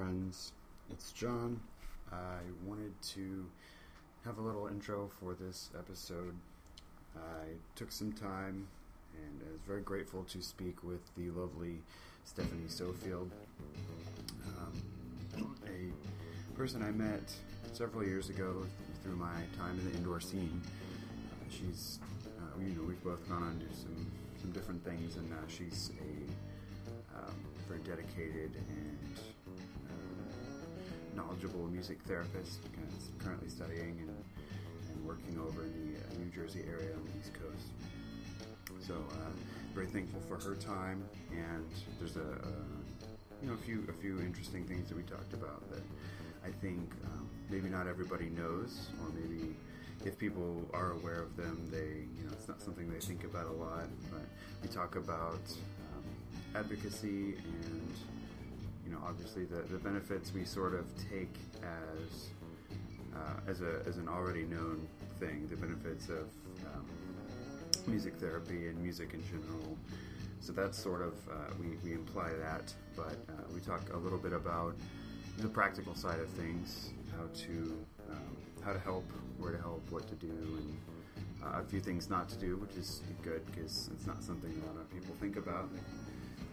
friends. It's John. I wanted to have a little intro for this episode. I took some time and I was very grateful to speak with the lovely Stephanie Sofield, um, a person I met several years ago through my time in the indoor scene. Uh, she's, uh, you know, we've both gone on to some, some different things, and uh, she's a um, very dedicated and knowledgeable music therapist, currently studying and, and working over in the uh, New Jersey area on the East Coast. So, uh, very thankful for her time, and there's a, a you know a few a few interesting things that we talked about that I think um, maybe not everybody knows, or maybe if people are aware of them, they you know it's not something they think about a lot. But we talk about um, advocacy and you know obviously the, the benefits we sort of take as uh, as a as an already known thing, the benefits of um, music therapy and music in general. So that's sort of uh, we, we imply that, but uh, we talk a little bit about the practical side of things, how to um, how to help, where to help, what to do, and uh, a few things not to do, which is good because it's not something a lot of people think about.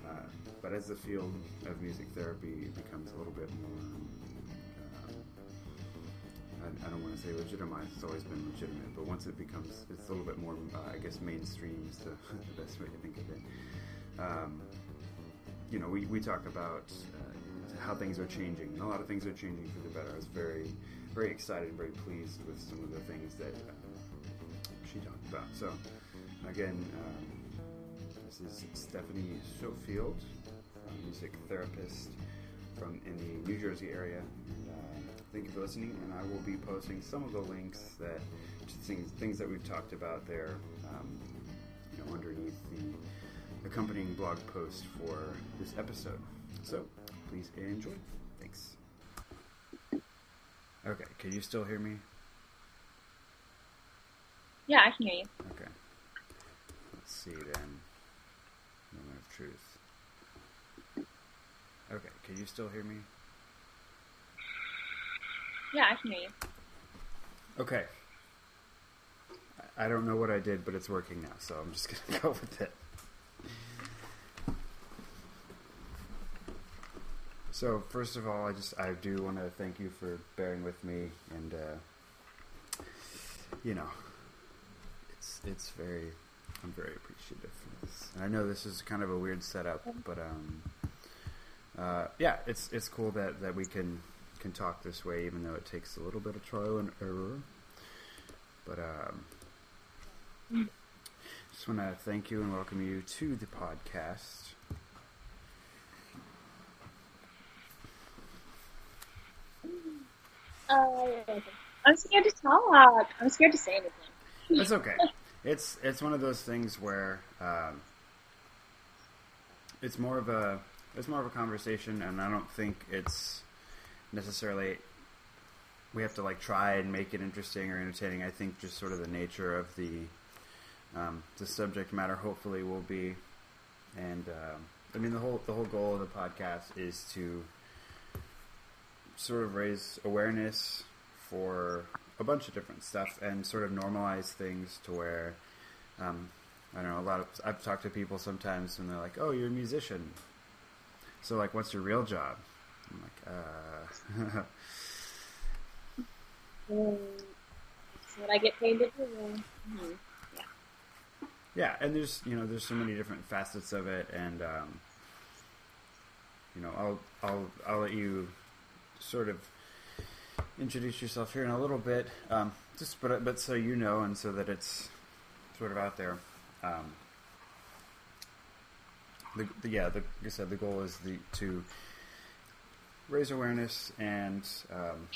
Uh, but as the field of music therapy becomes a little bit more, uh, I, I, don't want to say legitimized. It's always been legitimate, but once it becomes, it's a little bit more, uh, I guess, mainstream is the, the, best way to think of it. Um, you know, we, we talk about uh, how things are changing, and a lot of things are changing for the better. I was very, very excited, and very pleased with some of the things that uh, she talked about. So, again, um, this is Stephanie Sofield, a music therapist from in the New Jersey area. And, uh, thank you for listening, and I will be posting some of the links that things things that we've talked about there, um, you know, underneath the accompanying blog post for this episode. So please enjoy. Thanks. Okay, can you still hear me? Yeah, I can hear you. Okay. Let's see then. Truth. Okay, can you still hear me? Yeah, I can hear you. Okay. I don't know what I did, but it's working now, so I'm just gonna go with it. So first of all, I just I do want to thank you for bearing with me, and uh, you know, it's it's very I'm very appreciative for this. And I know this is kind of a weird setup, but um, uh, yeah, it's it's cool that, that we can can talk this way, even though it takes a little bit of trial and error. But um, just want to thank you and welcome you to the podcast. Uh, I'm scared to talk. I'm scared to say anything. That's okay. it's it's one of those things where um, it's more of a it's more of a conversation, and I don't think it's necessarily we have to like try and make it interesting or entertaining. I think just sort of the nature of the um, the subject matter hopefully will be, and uh, I mean the whole the whole goal of the podcast is to sort of raise awareness for a bunch of different stuff and sort of normalize things to where um, I don't know a lot of I've talked to people sometimes and they're like, "Oh, you're a musician." So like, what's your real job? I'm like, uh. mm, what I get paid to do. Mm-hmm. Yeah. Yeah, and there's you know there's so many different facets of it, and um, you know I'll I'll I'll let you sort of introduce yourself here in a little bit, um, just but but so you know, and so that it's sort of out there. Um, the, the, yeah, the, like I said, the goal is the to raise awareness and um,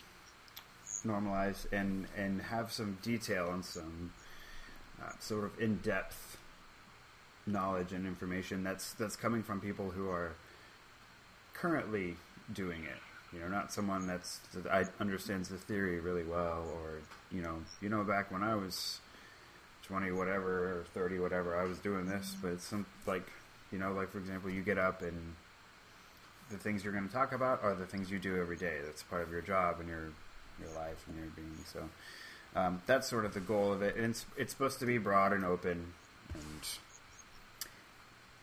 normalize and and have some detail and some uh, sort of in depth knowledge and information that's that's coming from people who are currently doing it you know, not someone that's that I understands the theory really well, or you know, you know, back when I was twenty, whatever, or thirty, whatever, I was doing this. But it's some like, you know, like for example, you get up and the things you're going to talk about are the things you do every day. That's part of your job and your your life and your being. So um, that's sort of the goal of it. And it's it's supposed to be broad and open, and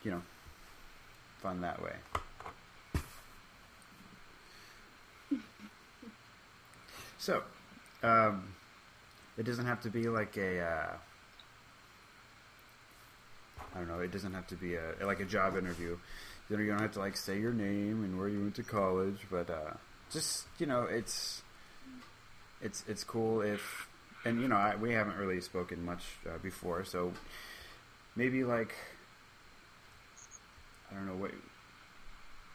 you know, fun that way. So, um, it doesn't have to be like a. Uh, I don't know. It doesn't have to be a like a job interview. You know, you don't have to like say your name and where you went to college, but uh, just you know, it's it's it's cool if, and you know, I, we haven't really spoken much uh, before, so maybe like I don't know what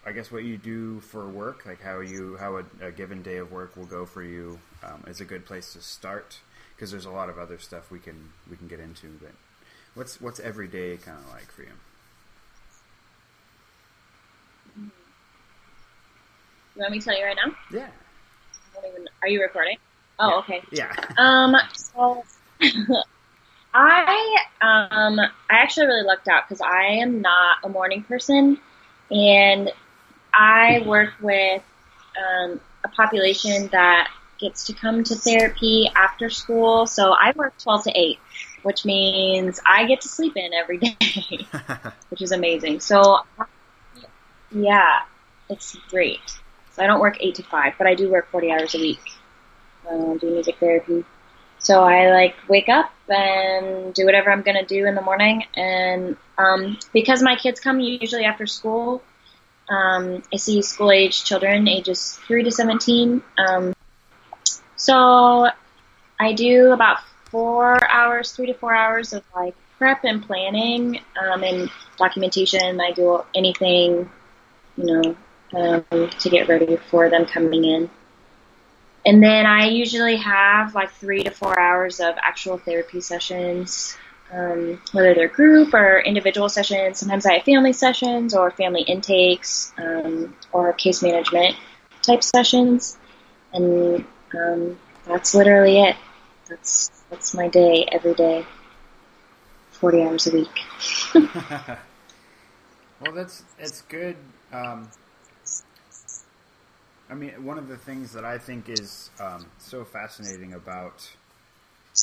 I guess what you do for work, like how you how a, a given day of work will go for you, um, is a good place to start because there's a lot of other stuff we can we can get into. But what's what's every day kind of like for you? You want me to tell you right now? Yeah. Even, are you recording? Oh, Yeah. okay. Yeah. Um, so I um I actually really lucked out because I am not a morning person, and I work with um, a population that gets to come to therapy after school. So I work twelve to eight, which means I get to sleep in every day, which is amazing. So yeah, it's great. So I don't work eight to five, but I do work forty hours a week. Um, do music therapy. So I like wake up and do whatever I'm gonna do in the morning, and um, because my kids come usually after school, um, I see school age children, ages three to seventeen. Um, so I do about four hours, three to four hours of like prep and planning um, and documentation. I do anything, you know, um, to get ready for them coming in. And then I usually have like three to four hours of actual therapy sessions, um, whether they're group or individual sessions. Sometimes I have family sessions or family intakes um, or case management type sessions. And um, that's literally it. That's that's my day every day, forty hours a week. well, that's it's good. Um, I mean, one of the things that I think is um, so fascinating about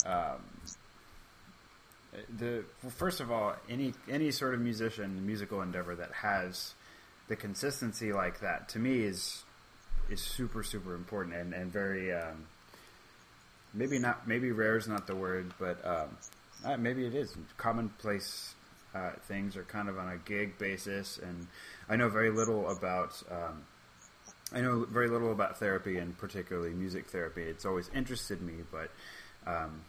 um, the well, first of all, any any sort of musician, musical endeavor that has the consistency like that to me is is super super important and and very um, maybe not maybe rare is not the word, but um, uh, maybe it is commonplace. Uh, things are kind of on a gig basis, and I know very little about um, I know very little about therapy and particularly music therapy. It's always interested me, but um,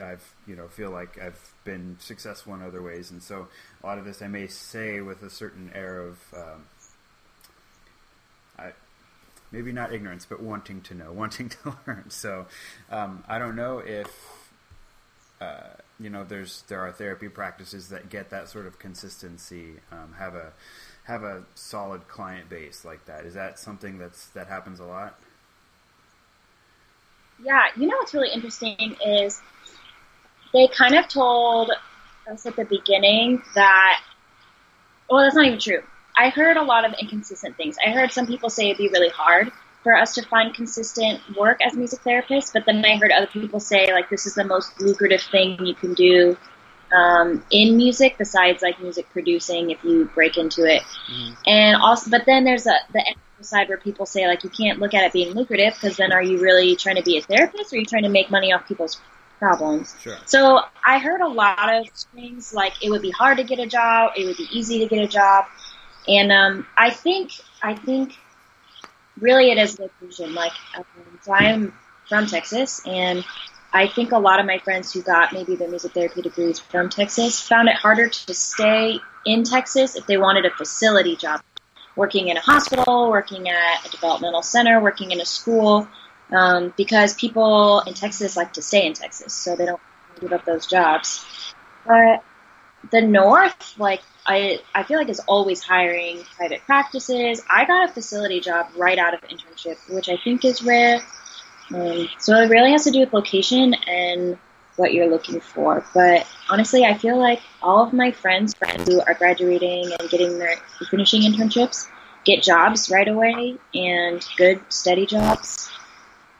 I've you know feel like I've been successful in other ways, and so a lot of this I may say with a certain air of um, I, maybe not ignorance, but wanting to know, wanting to learn. So um, I don't know if uh, you know there's there are therapy practices that get that sort of consistency, um, have a have a solid client base like that. Is that something that's that happens a lot? Yeah, you know what's really interesting is they kind of told us at the beginning that, well, that's not even true. I heard a lot of inconsistent things. I heard some people say it'd be really hard for us to find consistent work as music therapists, but then I heard other people say like this is the most lucrative thing you can do um, in music besides like music producing if you break into it. Mm-hmm. And also, but then there's a the side where people say like you can't look at it being lucrative because then are you really trying to be a therapist or are you trying to make money off people's problems? Sure. So I heard a lot of things like it would be hard to get a job, it would be easy to get a job, and um, I think I think really it is location. Like, um, so I'm from Texas, and I think a lot of my friends who got maybe their music therapy degrees from Texas found it harder to stay in Texas if they wanted a facility job, working in a hospital, working at a developmental center, working in a school, um, because people in Texas like to stay in Texas, so they don't give up those jobs. But the North, like I, I feel like is always hiring private practices. I got a facility job right out of internship, which I think is rare. Um, so it really has to do with location and what you're looking for. But honestly, I feel like all of my friends, friends who are graduating and getting their finishing internships, get jobs right away and good steady jobs.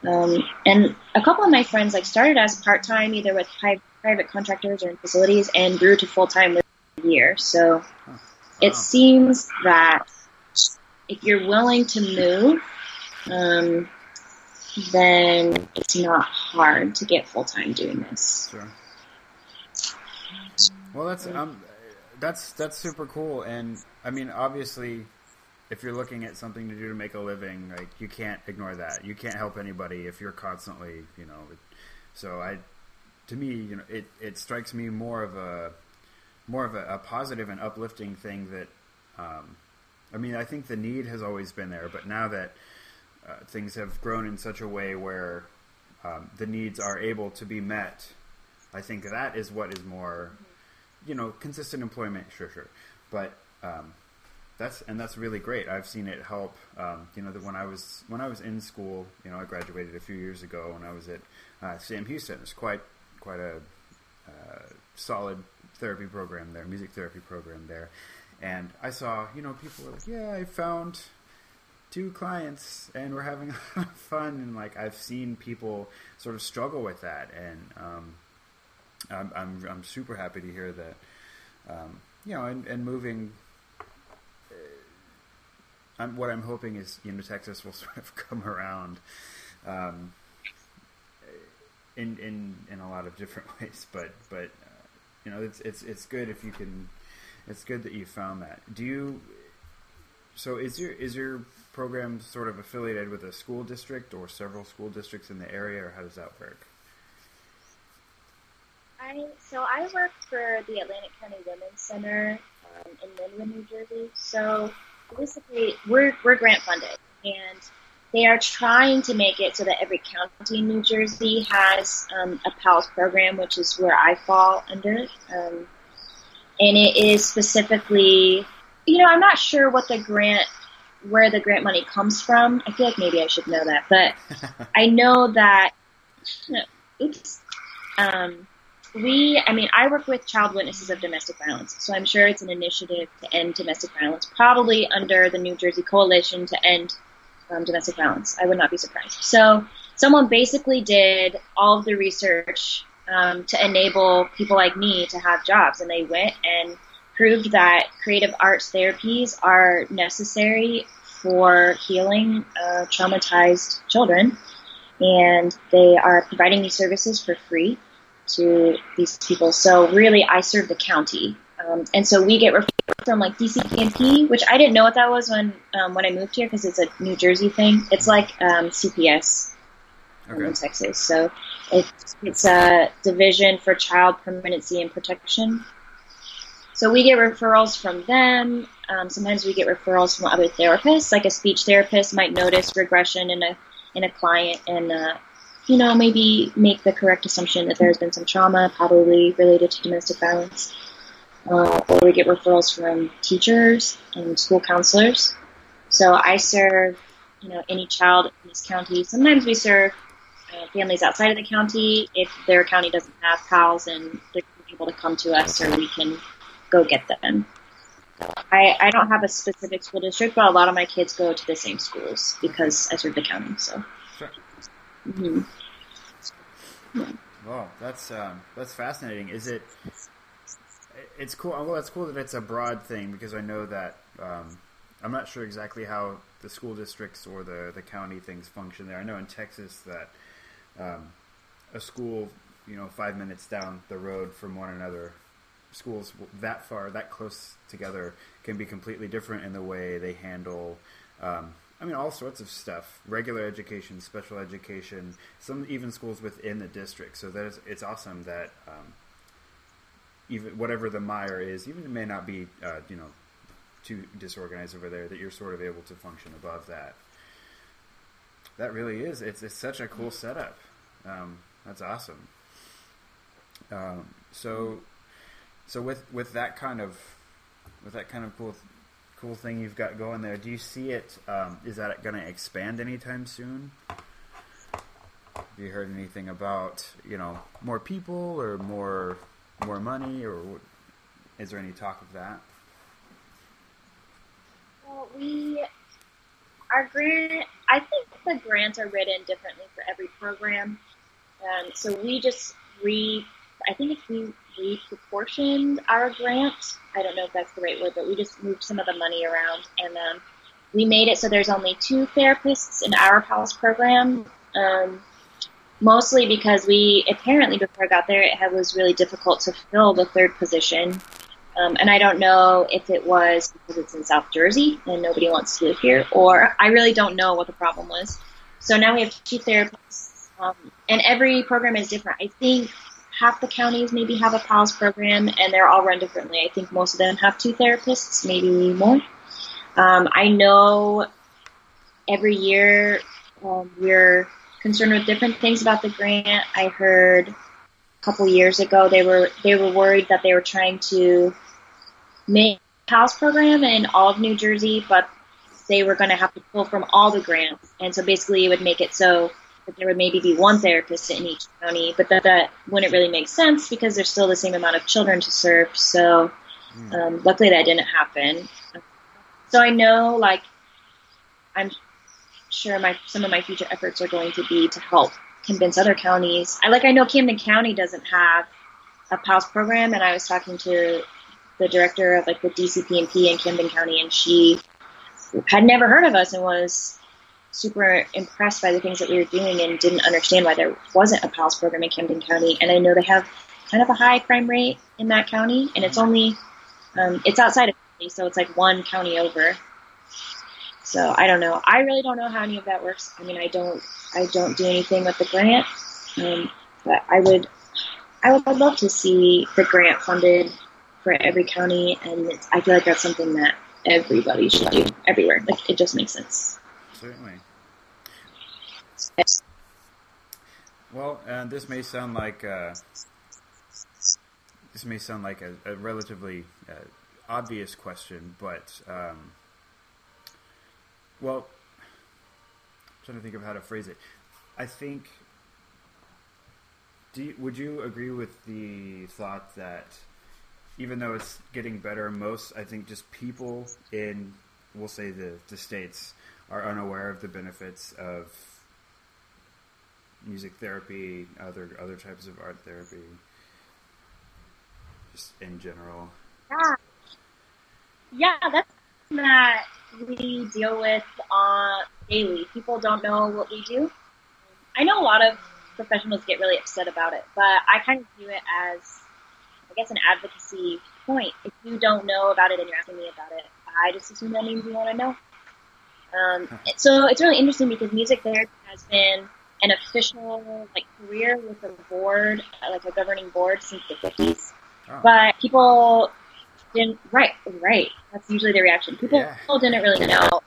Um, and a couple of my friends like started as part time either with pri- private contractors or in facilities and grew to full time within a year. So Wow. it seems that if you're willing to move, um, then it's not hard to get full time doing this. Sure. Well, that's um, that's that's super cool, and I mean, obviously, if you're looking at something to do to make a living, like you can't ignore that. You can't help anybody if you're constantly, you know. So I, to me, you know, it it strikes me more of a more of a, a positive and uplifting thing that, um, I mean, I think the need has always been there, but now that uh, things have grown in such a way where um, the needs are able to be met, I think that is what is more, you know, consistent employment. Sure, sure, but um, that's and that's really great. I've seen it help. Um, you know, when I was when I was in school, you know, I graduated a few years ago, and I was at uh, Sam Houston. It's quite quite a uh, solid therapy program there, music therapy program there, and I saw, you know, people were like, "Yeah, I found." two clients and we're having a lot of fun and like I've seen people sort of struggle with that and um, I'm, I'm I'm super happy to hear that um, you know and, and moving I'm, what I'm hoping is you know Texas will sort of come around um, in in in a lot of different ways but but uh, you know it's it's it's good if you can it's good that you found that do you so is your is your program sort of affiliated with a school district or several school districts in the area, or how does that work? I so I work for the Atlantic County Women's Center um, in Linwood, New Jersey. So basically, we're we're grant funded, and they are trying to make it so that every county in New Jersey has um, a PALS program, which is where I fall under, um, and it is specifically, you know, I'm not sure what the grant where the grant money comes from. I feel like maybe I should know that, but I know that. Oops. Um, we, I mean, I work with child witnesses of domestic violence, so I'm sure it's an initiative to end domestic violence, probably under the New Jersey Coalition to End um, Domestic Violence. I would not be surprised. So, someone basically did all of the research um, to enable people like me to have jobs, and they went and proved that creative arts therapies are necessary for healing uh, traumatized children, and they are providing these services for free to these people. So really, I serve the county, um, and so we get referrals from like DCP&P, which I didn't know what that was when um, when I moved here because it's a New Jersey thing. It's like um, CPS Okay. in Texas. So it's it's a division for child permanency and protection. So we get referrals from them. Um, sometimes we get referrals from other therapists, like a speech therapist might notice regression in a in a client and uh, you know maybe make the correct assumption that there's been some trauma, probably related to domestic violence. Uh, or we get referrals from teachers and school counselors. So I serve you know any child in this county. Sometimes we serve uh, families outside of the county if their county doesn't have PALs and they're able to come to us or we can go get them. I, I don't have a specific school district, but a lot of my kids go to the same schools because I serve the county. So, Sure. hmm Well, that's um, that's fascinating. Is it? It's cool. Well, it's cool that it's a broad thing because I know that um, I'm not sure exactly how the school districts or the the county things function there. I know in Texas that um, a school, you know, five minutes down the road from one another, schools that far, that close together, can be completely different in the way they handle. Um, I mean, all sorts of stuff: regular education, special education, some even schools within the district. So that is, it's awesome that um, even whatever the mire is, even it may not be, uh, you know, too disorganized over there, that you're sort of able to function above that. That really is. It's it's such a cool setup. Um, that's awesome. Um, so, so with with that kind of with that kind of cool cool thing you've got going there, do you see it? Um, is that going to expand anytime soon? Have you heard anything about you know more people or more more money or is there any talk of that? Well, we our grant. I think the grants are written differently for every program. Um, so we just re. I think if we reproportioned our grant. I don't know if that's the right word, but we just moved some of the money around and um, we made it so there's only two therapists in our PALS program. Um, mostly because we apparently before I got there it was really difficult to fill the third position. Um, and I don't know if it was because it's in South Jersey and nobody wants to live here, or I really don't know what the problem was. So now we have two therapists, um, and every program is different. I think half the counties maybe have a PALS program, and they're all run differently. I think most of them have two therapists, maybe more. Um, I know every year um, we're concerned with different things about the grant. I heard a couple years ago they were they were worried that they were trying to make PALS program in all of New Jersey, but they were going to have to pull from all the grants, and so basically it would make it so that there would maybe be one therapist in each county, but that that wouldn't really make sense because there's still the same amount of children to serve. So hmm. um, luckily that didn't happen. So I know, like, I'm sure my some of my future efforts are going to be to help convince other counties. I like I know Camden County doesn't have a PALS program, and I was talking to the director of like the DCP&P in Camden County, and she had never heard of us and was super impressed by the things that we were doing and didn't understand why there wasn't a PALS program in Camden County. And I know they have kind of a high crime rate in that county, and it's only um, it's outside of county, so it's like one county over. So I don't know. I really don't know how any of that works. I mean, I don't I don't do anything with the grant, um, but I would I would love to see the grant funded for every county, and I feel like that's something that everybody should do everywhere. Like it just makes sense. Certainly. Well, uh, this may sound like uh, this may sound like a, a relatively uh, obvious question, but um, well, I'm trying to think of how to phrase it. I think. You, would you agree with the thought that even though it's getting better, most I think just people in we'll say the the states are unaware of the benefits of music therapy, other other types of art therapy, just in general. Yeah, yeah, that's something that we deal with on daily. People don't know what we do. I know a lot of professionals get really upset about it, but I kind of view it as, I guess, an advocacy point. If you don't know about it and you're asking me about it, I just assume that means you want to know. Um, so it's really interesting because music therapy has been an official like career with a board, like a governing board since the 50s. Oh. But people didn't, right, right. That's usually the reaction. People yeah. didn't really know.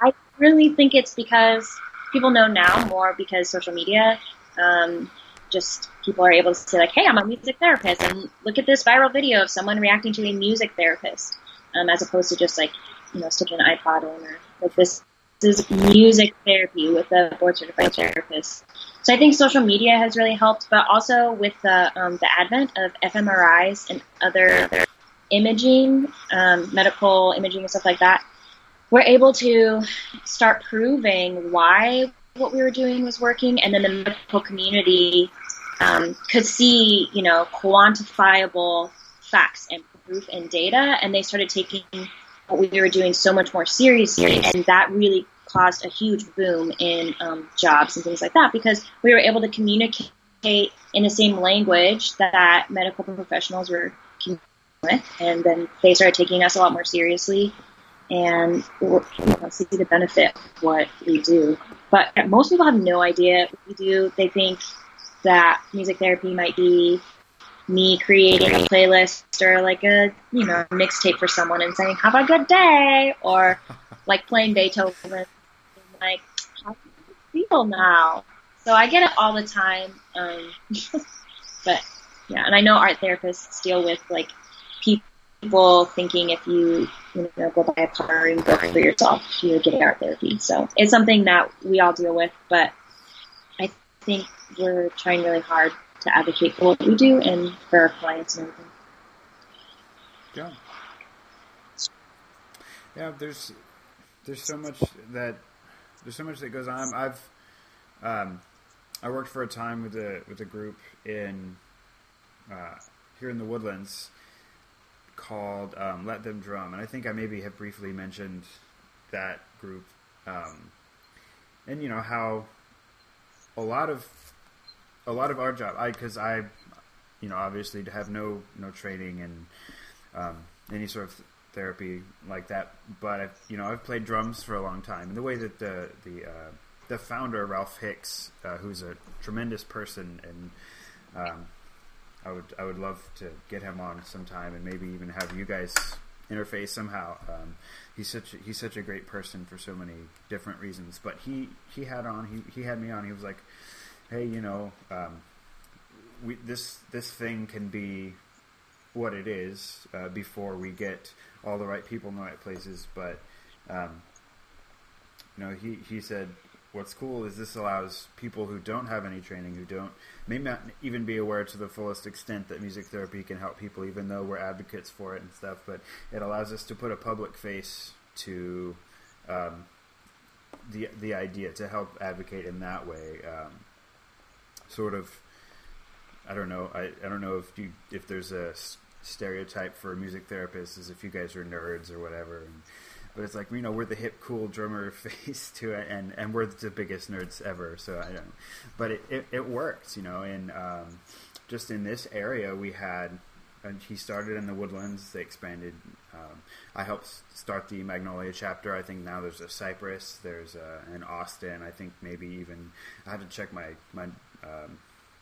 I really think it's because people know now more because social media, um, just people are able to say like, hey, I'm a music therapist and look at this viral video of someone reacting to a music therapist, um, as opposed to just like, you know, sticking an iPod in or like this is music therapy with a board certified therapist. So I think social media has really helped, but also with the um, the advent of fMRIs and other imaging, um, medical imaging and stuff like that, we're able to start proving why what we were doing was working, and then the medical community um, could see, you know, quantifiable facts and proof and data, and they started taking we were doing so much more seriously, and that really caused a huge boom in um, jobs and things like that because we were able to communicate in the same language that medical professionals were communicating with, and then they started taking us a lot more seriously and see the benefit of what we do. But most people have no idea what we do. They think that music therapy might be me creating a playlist or like a you know a mixtape for someone and saying have a good day or like playing Beethoven like, how do you feel now? So I get it all the time. Um, but yeah, and I know art therapists deal with like people thinking if you you know go buy a coloring book for yourself, you're getting art therapy. So it's something that we all deal with, but I think we're trying really hard to advocate for what we do and for our clients and everything. Yeah. Yeah, there's there's so much that there's so much that goes on. I've um, I worked for a time with a with a group in uh, here in the Woodlands called um, Let Them Drum, and I think I maybe have briefly mentioned that group, um, and you know how a lot of a lot of our job, I because I, you know, obviously to have no no training and um, any sort of therapy like that, but I've you know I've played drums for a long time, and the way that the the uh, the founder Ralph Hicks, uh, who's a tremendous person, and um, I would I would love to get him on sometime, and maybe even have you guys interface somehow. Um, he's such a, he's such a great person for so many different reasons. But he he had on he he had me on. He was like, hey, you know, um, we this this thing can be what it is uh, before we get all the right people in the right places. But um, you know, he he said what's cool is this allows people who don't have any training, who don't, may not even be aware to the fullest extent that music therapy can help people, even though we're advocates for it and stuff. But it allows us to put a public face to um, the the idea to help advocate in that way. Um, sort of, I don't know. I, I don't know if you if there's a stereotype for music therapists as if you guys are nerds or whatever. And, but it's like you know we're the hip cool drummer face to it and and we're the biggest nerds ever so i don't but it, it, it works you know and um, just in this area we had and he started in the woodlands they expanded um, i helped start the magnolia chapter i think now there's a cypress there's a, an austin i think maybe even i had to check my my um,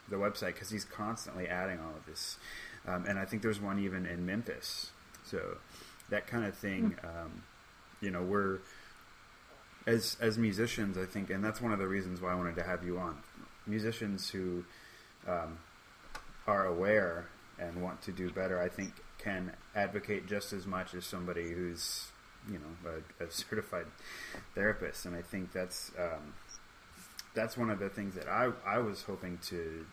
the website because he's constantly adding all of this. Um, and i think there's one even in memphis. So that kind of thing um, you know we're as as musicians i think and that's one of the reasons why i wanted to have you on. Musicians who um, are aware and want to do better i think can advocate just as much as somebody who's you know a, a certified therapist. And i think that's um, that's one of the things that i i was hoping to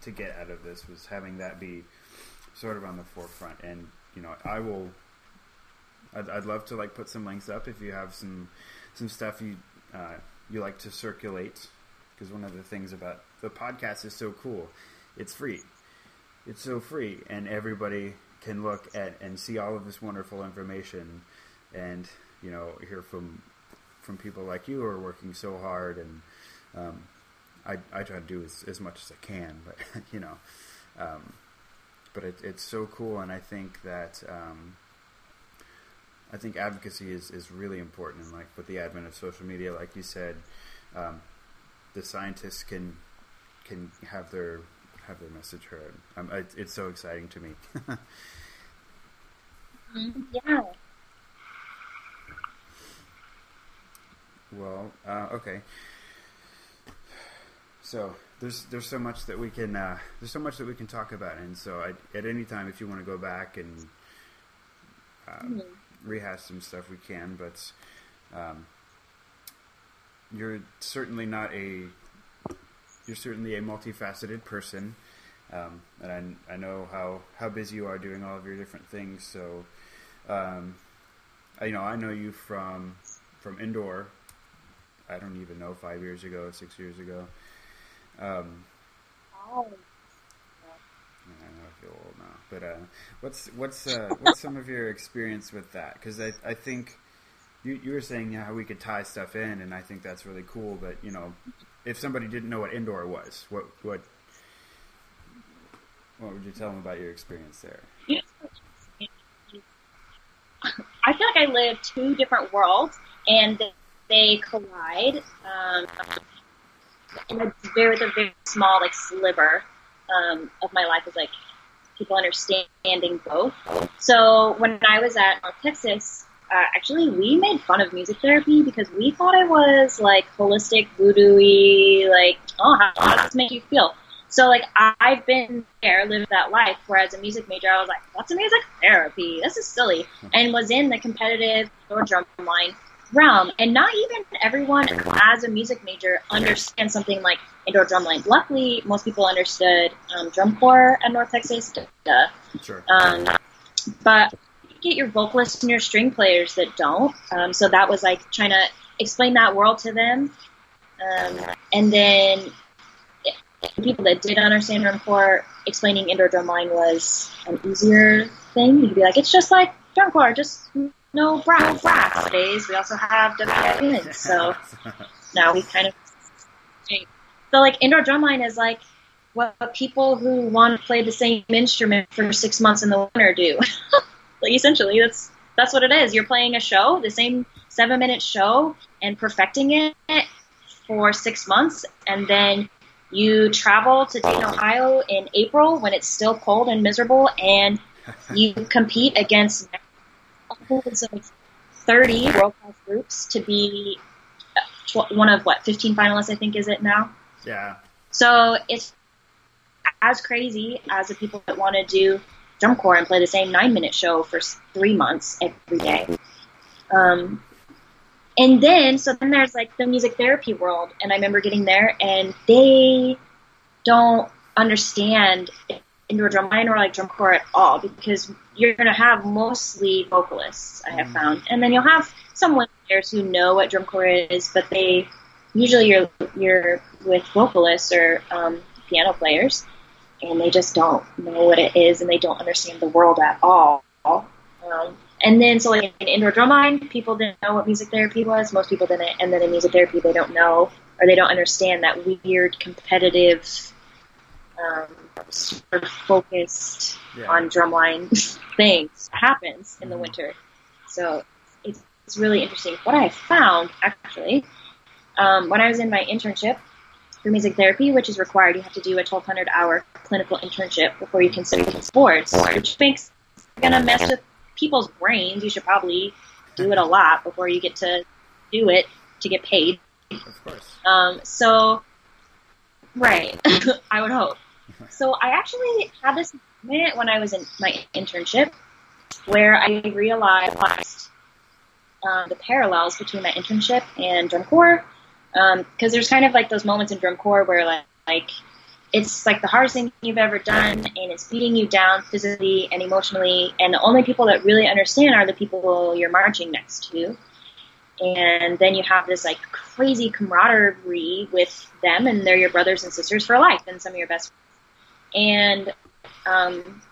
to get out of this was having that be sort of on the forefront and you know i will I'd, I'd love to like put some links up if you have some some stuff you uh, you like to circulate because one of the things about the podcast is so cool. It's free. It's so free, and everybody can look at and see all of this wonderful information, and you know hear from from people like you who are working so hard. And um, I I try to do as, as much as I can, but you know, um, but it, it's so cool, and I think that. Um, I think advocacy is, is really important, and like with the advent of social media, like you said, um, the scientists can can have their have their message heard. Um, it, it's so exciting to me. yeah. Well, uh, okay. So there's there's so much that we can uh, there's so much that we can talk about, and so I, at any time, if you want to go back and. mm-hmm rehash some stuff we can, but um, you're certainly not a you're certainly a multifaceted person, um, and I, I know how, how busy you are doing all of your different things. So, um, I, you know, I know you from from indoor. I don't even know five years ago, six years ago. Um, oh. I know I feel old now, but uh, what's what's uh, what's some of your experience with that? Because I I think you you were saying how we could tie stuff in, and I think that's really cool. But you know, if somebody didn't know what indoor was, what what what would you tell them about your experience there? I feel like I live two different worlds, and they collide um, in a very, a very small like sliver um, of my life is like people understanding both. So when I was at North Texas, uh, actually we made fun of music therapy because we thought it was like holistic, voodoo-y, like, oh, how, how does this make you feel? So like I've been there, lived that life. Whereas a music major, I was like, what's a music therapy? This is silly, and was in the competitive or drum line realm. And not even everyone as a music major understands something like indoor drumline. Luckily, most people understood um, drum corps at North Texas. Duh. Sure. Um, but get your vocalists and your string players that don't. Um, so that was like trying to explain that world to them. Um, and then the people that did understand drum corps, explaining indoor drumline was an easier thing. You could be like, it's just like drum corps, just no brass. Nowadays, we also have winds. So now we kind of. So, like, indoor drumline is like what people who want to play the same instrument for six months in the winter do. like, essentially, that's that's what it is. You're playing a show, the same seven minute show, and perfecting it for six months, and then you travel to Dayton, Ohio in April when it's still cold and miserable, and you compete against upwards of 30 world class groups to be tw- one of what 15 finalists I think is it now. Yeah. So it's as crazy as the people that want to do drum corps and play the same nine minute show for three months every day. Um, and then, so then there's like the music therapy world, and I remember getting there, and they don't understand indoor drum line or like drum corps at all because you're going to have mostly vocalists, I have mm. found, and then you'll have some women players who know what drum corps is, but they usually you're you're with vocalists or um, piano players, and they just don't know what it is, and they don't understand the world at all. Um, and then, so like in indoor drumline, people didn't know what music therapy was. Most people didn't. And then in music therapy, they don't know or they don't understand that weird competitive, um, sort of focused yeah. on drumline things happens in the mm-hmm. winter. So it's, it's really interesting. What I found actually, um, when I was in my internship for music therapy, which is required, you have to do a 1200 hour clinical internship before you can study sports, which makes gonna mess with people's brains, you should probably do it a lot before you get to do it to get paid. Of course. Um, so, right, I would hope. So I actually had this moment when I was in my internship where I realized um, the parallels between my internship and drum corps. Because um, there's kind of like those moments in drum corps where like, like it's like the hardest thing you've ever done and it's beating you down physically and emotionally and the only people that really understand are the people you're marching next to and then you have this like crazy camaraderie with them and they're your brothers and sisters for life and some of your best and um,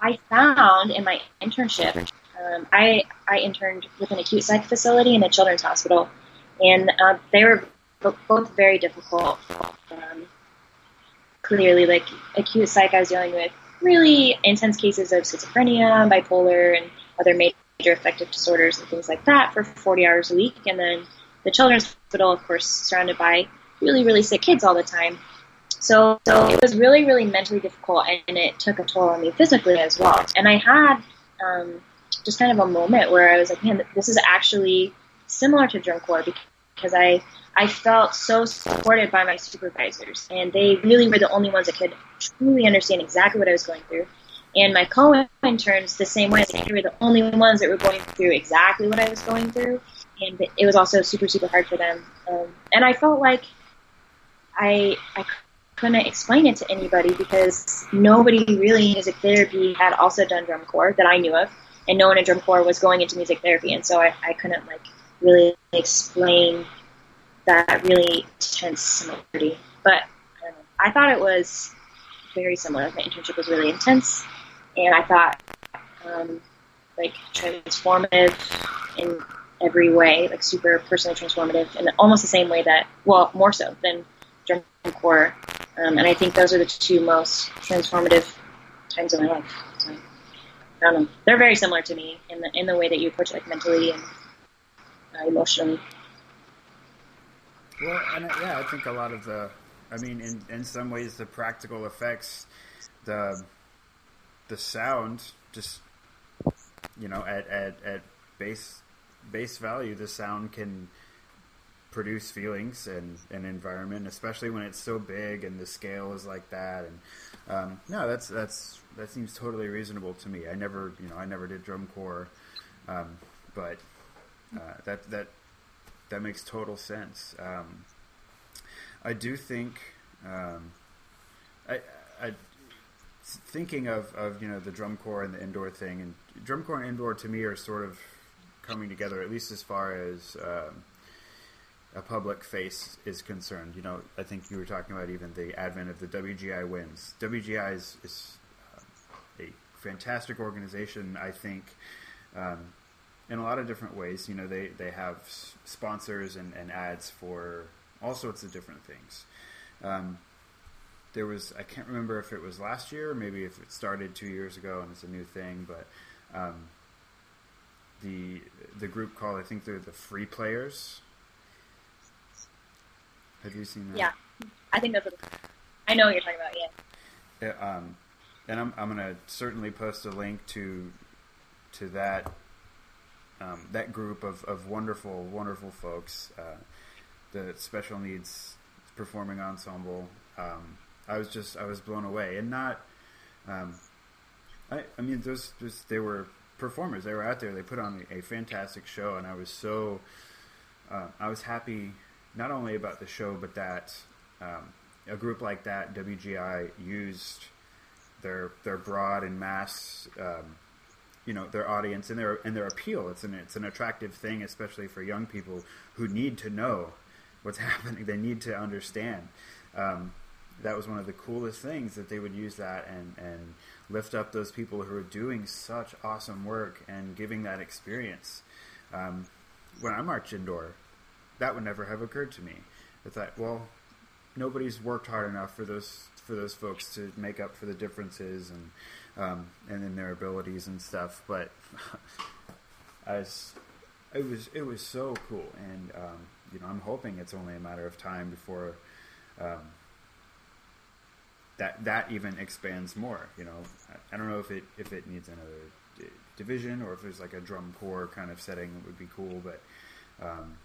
i found in my internship um, I, I interned with an acute psych facility in a children's hospital and uh, they were both very difficult um, clearly like acute psych I was dealing with really intense cases of schizophrenia, bipolar, and other major affective disorders and things like that for 40 hours a week. And then the children's hospital, of course, surrounded by really, really sick kids all the time. So, so it was really, really mentally difficult, and it took a toll on me physically as well. And I had um, just kind of a moment where I was like, man, this is actually similar to drum corps because I I felt so supported by my supervisors, and they really were the only ones that could truly understand exactly what I was going through. And my co-interns, the same way, they were the only ones that were going through exactly what I was going through, and it was also super, super hard for them. Um, and I felt like I I couldn't explain it to anybody because nobody really in music therapy had also done drum corps that I knew of, and no one in drum corps was going into music therapy, and so I, I couldn't like really explain that really intense similarity. But I, know, I thought it was very similar. My internship was really intense, and I thought um, like transformative in every way, like super personally transformative, in almost the same way that, well, more so than drum corps. Um, and I think those are the two most transformative times of my life. So, I don't know. They're very similar to me in the in the way that you approach it, like mentally and uh, emotionally. Well, and yeah, I think a lot of the, I mean, in in some ways, the practical effects, the the sound, just you know, at at at base base value, the sound can produce feelings and an environment, especially when it's so big and the scale is like that. And um, no, that's that's that seems totally reasonable to me. I never, you know, I never did drum corps, um, but uh, that that that makes total sense. Um, I do think um, I, I, thinking of, of you know the drum corps and the indoor thing, and drum corps and indoor to me are sort of coming together, at least as far as um, a public face is concerned. You know, I think you were talking about even the advent of the WGI winds. WGI is, is uh, a fantastic organization, I think, um, in a lot of different ways. You know, they, they have sponsors and, and ads for all sorts of different things. Um, there was I can't remember if it was last year maybe if it started two years ago and it's a new thing, but um, the the group called I think they're the Free Players. Have you seen that? Yeah, I think that's. What, I know what you're talking about. Yeah. um, and I'm I'm gonna certainly post a link to to that um, that group of, of wonderful wonderful folks. Uh, the special needs performing ensemble. Um, I was just I was blown away, and not. Um, I I mean, those, those they were performers. They were out there. They put on a fantastic show, and I was so uh, I was happy not only about the show, but that um, a group like that, WGI, used their their broad and mass, um, you know, their audience and their and their appeal. It's an it's an attractive thing, especially for young people who need to know what's happening. They need to understand. Um, that was one of the coolest things that they would use that and and lift up those people who are doing such awesome work and giving that experience. Um, when I march indoor, that would never have occurred to me. I thought, well, nobody's worked hard enough for those for those folks to make up for the differences and um, and in their abilities and stuff. But I was, it was it was so cool, and um, you know, I'm hoping it's only a matter of time before um, that that even expands more. You know, I, don't know if it if it needs another d- division or if there's like a drum corps kind of setting it would be cool, but. Um,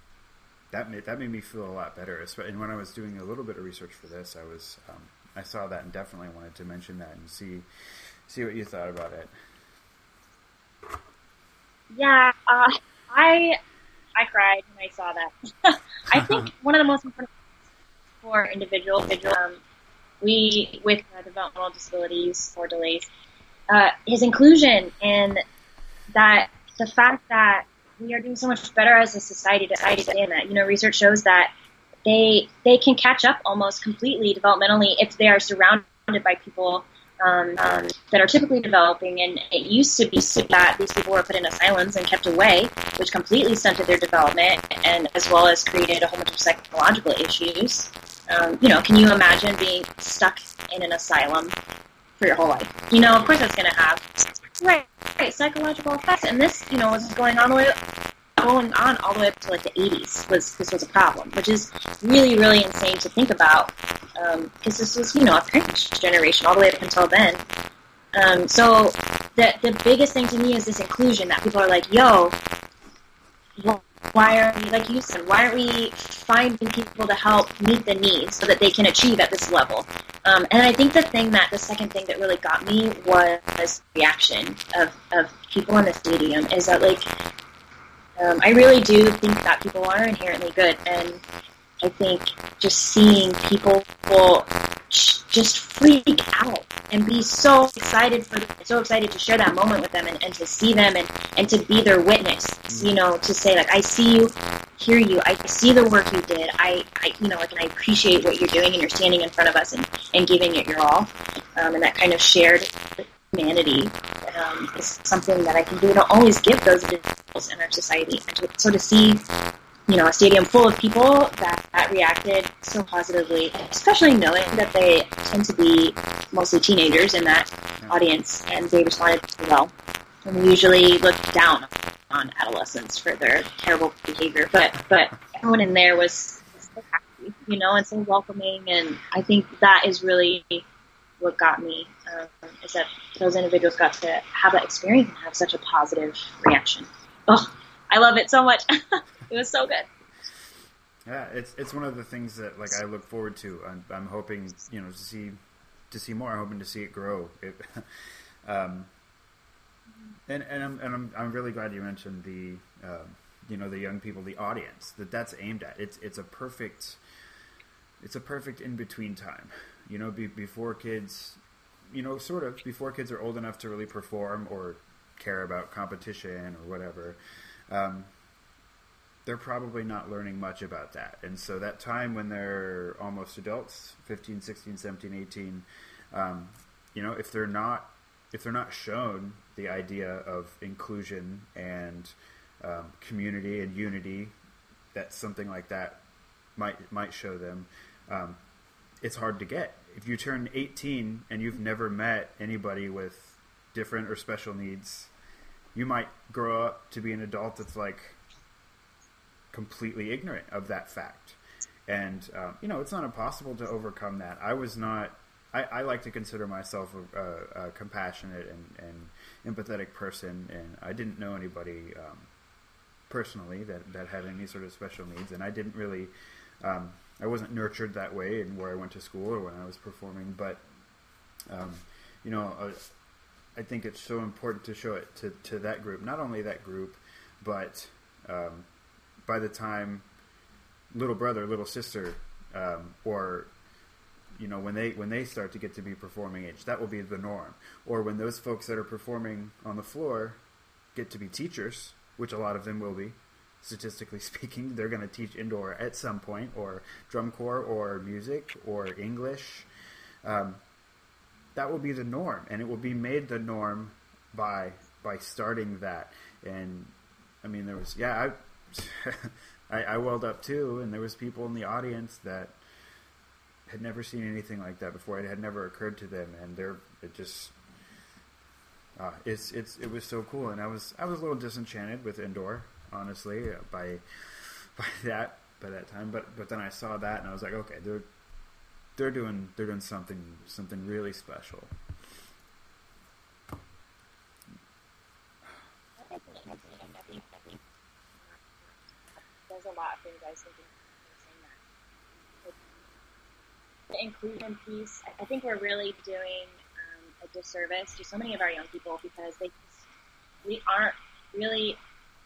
that made, that made me feel a lot better. And when I was doing a little bit of research for this, I was um, I saw that and definitely wanted to mention that and see see what you thought about it. Yeah, uh, I I cried when I saw that. I think one of the most important for individual, individual um, we with uh, developmental disabilities or delays, uh, his inclusion and that the fact that we are doing so much better as a society to understand that. You know, research shows that they they can catch up almost completely developmentally if they are surrounded by people um, um, that are typically developing. And it used to be that these people were put in asylums and kept away, which completely stunted their development and as well as created a whole bunch of psychological issues. Um, you know, can you imagine being stuck in an asylum for your whole life? You know, of course that's going to have right, right psychological effects. And this, you know, was going on the way going on all the way up to like the 80s was this was a problem, which is really really insane to think about because um, this was you know a parent generation all the way up until then. Um, so the the biggest thing to me is this inclusion that people are like, yo, why are we like you said? Why aren't we finding people to help meet the needs so that they can achieve at this level? Um, and I think the thing that the second thing that really got me was reaction of of people in the stadium is that like um, I really do think that people are inherently good, and I think just seeing people will just freak out and be so excited for so excited to share that moment with them and, and to see them and, and to be their witness mm-hmm. you know to say like i see you hear you i see the work you did i, I you know like and i appreciate what you're doing and you're standing in front of us and, and giving it your all um, and that kind of shared humanity um, is something that I can do to always give those individuals in our society. And to, so to see, you know, a stadium full of people that, that reacted so positively, especially knowing that they tend to be mostly teenagers in that audience, and they responded well. And we usually look down on adolescents for their terrible behavior, but but everyone in there was so happy, you know, and so welcoming, and I think that is really what got me um, is that those individuals got to have that experience and have such a positive reaction. Oh, I love it so much. it was so good. Yeah, it's it's one of the things that like I look forward to. I'm, I'm hoping you know to see to see more. I'm hoping to see it grow. It, um, and and I'm and I'm I'm really glad you mentioned the um, you know the young people, the audience that that's aimed at. It's it's a perfect it's a perfect in between time. You know, be, before kids you know, sort of before kids are old enough to really perform or care about competition or whatever. Um, they're probably not learning much about that. And so that time when they're almost adults, 15, 16, 17, 18, um, you know, if they're not if they're not shown the idea of inclusion and um, community and unity that something like that might might show them, um, it's hard to get. If you turn 18 and you've never met anybody with different or special needs, you might grow up to be an adult that's like completely ignorant of that fact. And um, you know, it's not impossible to overcome that. I was not. I, I like to consider myself a, a, a compassionate and, and, empathetic person, and I didn't know anybody um, personally that, that had any sort of special needs, and I didn't really. Um, I wasn't nurtured that way in where I went to school or when I was performing, but um, you know, uh, I think it's so important to show it to, to that group. Not only that group, but um, by the time little brother, little sister, um, or you know when they when they start to get to be performing age, that will be the norm. Or when those folks that are performing on the floor get to be teachers, which a lot of them will be, statistically speaking, they're going to teach indoor at some point, or drum corps, or music, or English. Um, that will be the norm, and it will be made the norm by by starting that. And I mean, there was yeah, I I, I welled up too, and there was people in the audience that had never seen anything like that before. It had never occurred to them, and they're it just uh, it's it's it was so cool. And I was I was a little disenchanted with indoor, honestly, uh, by by that by that time. But but then I saw that, and I was like, okay, they're they're doing they're doing something something really special. A lot things I was thinking saying that. The inclusion piece, I think we're really doing um, a disservice to so many of our young people because they we aren't really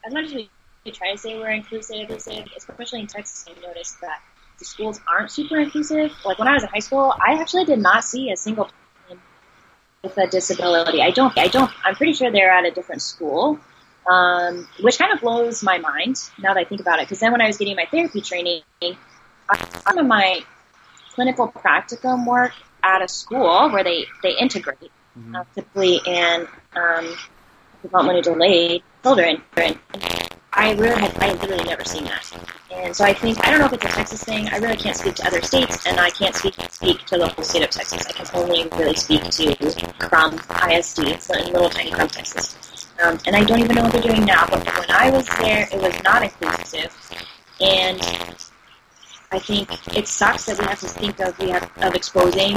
as much as we try to say we're inclusive, especially in Texas, I noticed that the schools aren't super inclusive. Like when I was in high school, I actually did not see a single person with a disability. I don't. I don't. I'm pretty sure they're at a different school um, which kind of blows my mind now that I think about it. Because then when I was getting my therapy training, some of my clinical practicum work at a school where they, they integrate mm-hmm. uh, typically and um, developmentally delayed children. I really have, I literally never seen that. And so I think, I don't know if it's a Texas thing. I really can't speak to other states, and I can't speak speak to the whole state of Texas. I can only really speak to Krum ISD, so in little tiny Krum, Texas. Um, and I don't even know what they're doing now, but when I was there, it was not inclusive. And I think it sucks that we have to think of we have of exposing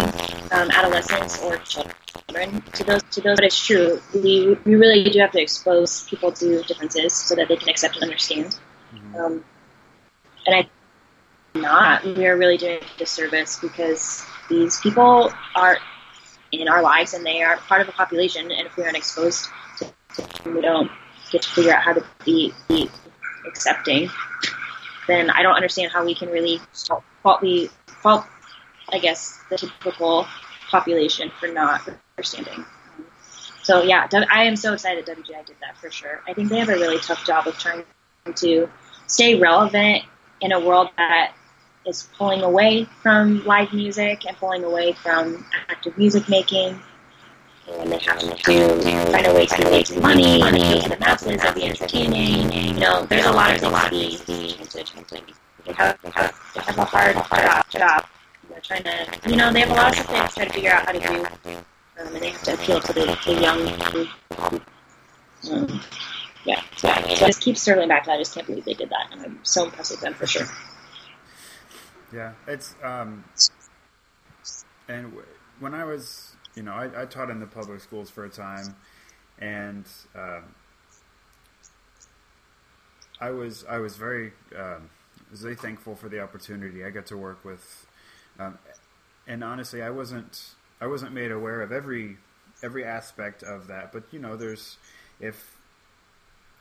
um, adolescents or children to those to those. But it's true. We we really do have to expose people to differences so that they can accept and understand. Mm-hmm. Um, and I not we are really doing a disservice because these people are in our lives and they are part of the population. And if we aren't exposed we don't get to figure out how to be, be accepting, then I don't understand how we can really fault we fault I guess the typical population for not understanding. So yeah, I am so excited WGI did that for sure. I think they have a really tough job of trying to stay relevant in a world that is pulling away from live music and pulling away from active music making and they have to find a way to make money, money to the masses of the entertaining. You know, there's a lot of these. They have, they have, they have a hard, hard job. They're trying to, you know, they have a lot of have to try to figure out how to do, um, and they have to appeal to the, the young. Um, yeah, so, so I just keep circling back. I just can't believe they did that, and I'm so impressed with them for sure. Yeah, it's um, and when I was you know, I, I, taught in the public schools for a time, and um, I was I was very um, very thankful for the opportunity. I got to work with, um, and honestly, I wasn't I wasn't made aware of every every aspect of that. But you know, there's if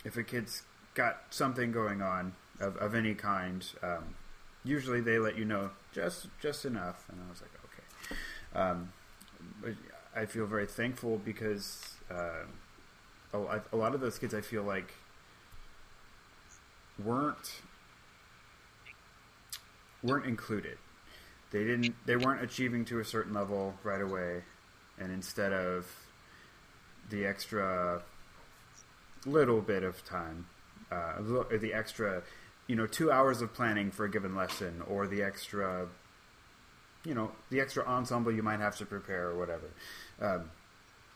if a kid's got something going on of, of any kind, um, usually they let you know just just enough. And I was like, okay. Um, I feel very thankful because uh, a, lot of those kids I feel like weren't weren't included. They didn't. They weren't achieving to a certain level right away, and instead of the extra little bit of time, uh, the extra, you know, two hours of planning for a given lesson, or the extra, you know, the extra ensemble you might have to prepare or whatever. Um,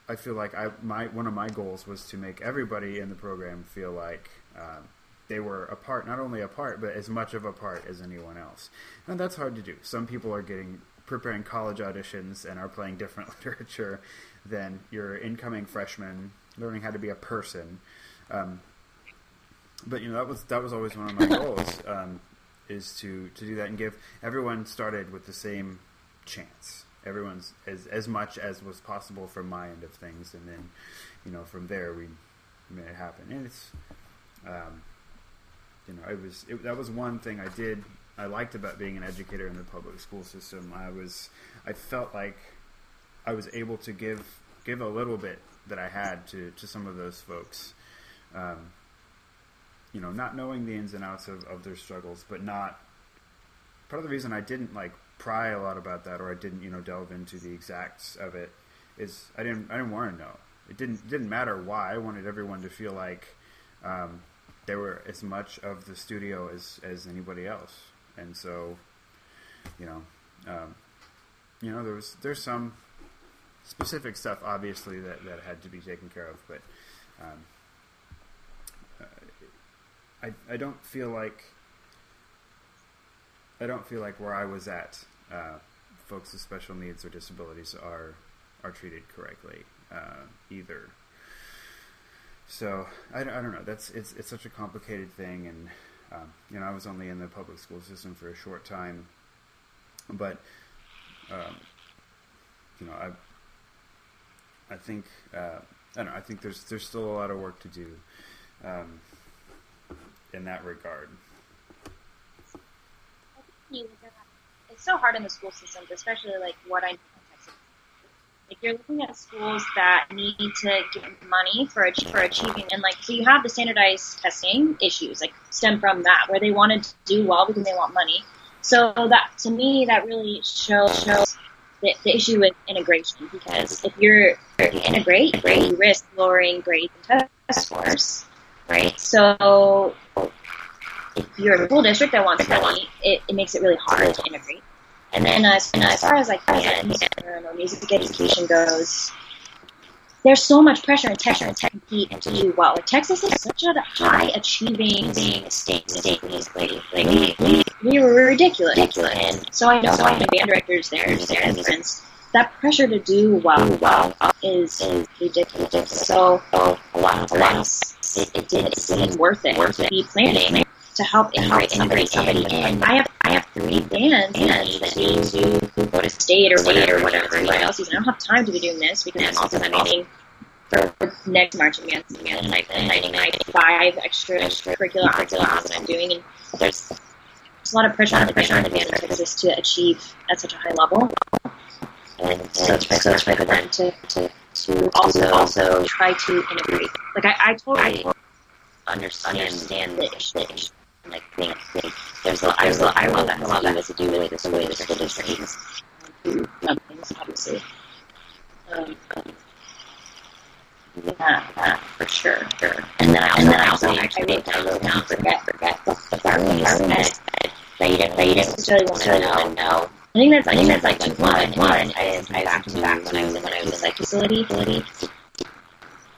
I feel like I my one of my goals was to make everybody in the program feel like um, they were a part, not only a part, but as much of a part as anyone else. And that's hard to do. Some people are getting preparing college auditions and are playing different literature than your incoming freshman learning how to be a person. Um, but you know that was that was always one of my goals um, is to to do that and give everyone started with the same chance. Everyone's as as much as was possible from my end of things, and then you know from there we made it happen. And it's um, you know, it was it, that was one thing I did I liked about being an educator in the public school system. I was I felt like I was able to give give a little bit that I had to to some of those folks. Um, you know, not knowing the ins and outs of, of their struggles, but not part of the reason I didn't like pry a lot about that or I didn't, you know, delve into the exacts of it is I didn't I didn't want to know. It didn't didn't matter why. I wanted everyone to feel like um, they were as much of the studio as as anybody else, and so you know, um, you know, there was there's some specific stuff obviously that that had to be taken care of, but um, I I don't feel like I don't feel like where I was at, uh, folks with special needs or disabilities are are treated correctly uh, either. So I, I don't know. That's it's it's such a complicated thing, and um, you know I was only in the public school system for a short time, but um, you know I I think uh, I don't know. I think there's there's still a lot of work to do um, in that regard. It's so hard in the school systems, especially like what I like you're looking at schools that need to get money for for achieving, and like so you have the standardized testing issues like stem from that where they want to do well because they want money. So that to me that really shows shows the, the issue with integration because if you're if you integrate, you risk lowering grades and test scores, right? So if you're a school district that wants money, it, it makes it really hard to integrate. And then as, uh, and as far as like fans or music education goes, there's so much pressure and pressure and to compete and to do well. Like Texas is such a high achieving state. state like, we, we, we were ridiculous. ridiculous. And so I know so my band directors there, there and that pressure to do well, well uh, is, is ridiculous. So a lot of times it, it didn't seem worth it to be planning to help integrate somebody, somebody in. I have I have three bands, bands that need to go to state or whatever, or whatever everybody else. Is. I don't have time to be doing this because I'm also meeting for next marching band and, and I think five extra curricular activities that I'm doing, and there's, there's a lot of pressure on the pressure on the band Texas to achieve at such a high level. And, and so it's so it's for them to, to, to also also try to integrate. Like I, I totally understand, understand the issue like think, think there's a there's a I love that I love that has to do with the way the district is things obviously. Um, yeah, yeah, for sure, sure. And then I also, and then I also actually wrote down, wrote down, forget, forget the, Barleys that, that you didn't, that you didn't necessarily want to know. know. I think that's, I think that's like one, one. I, I back to back when I was when I was like facility, facility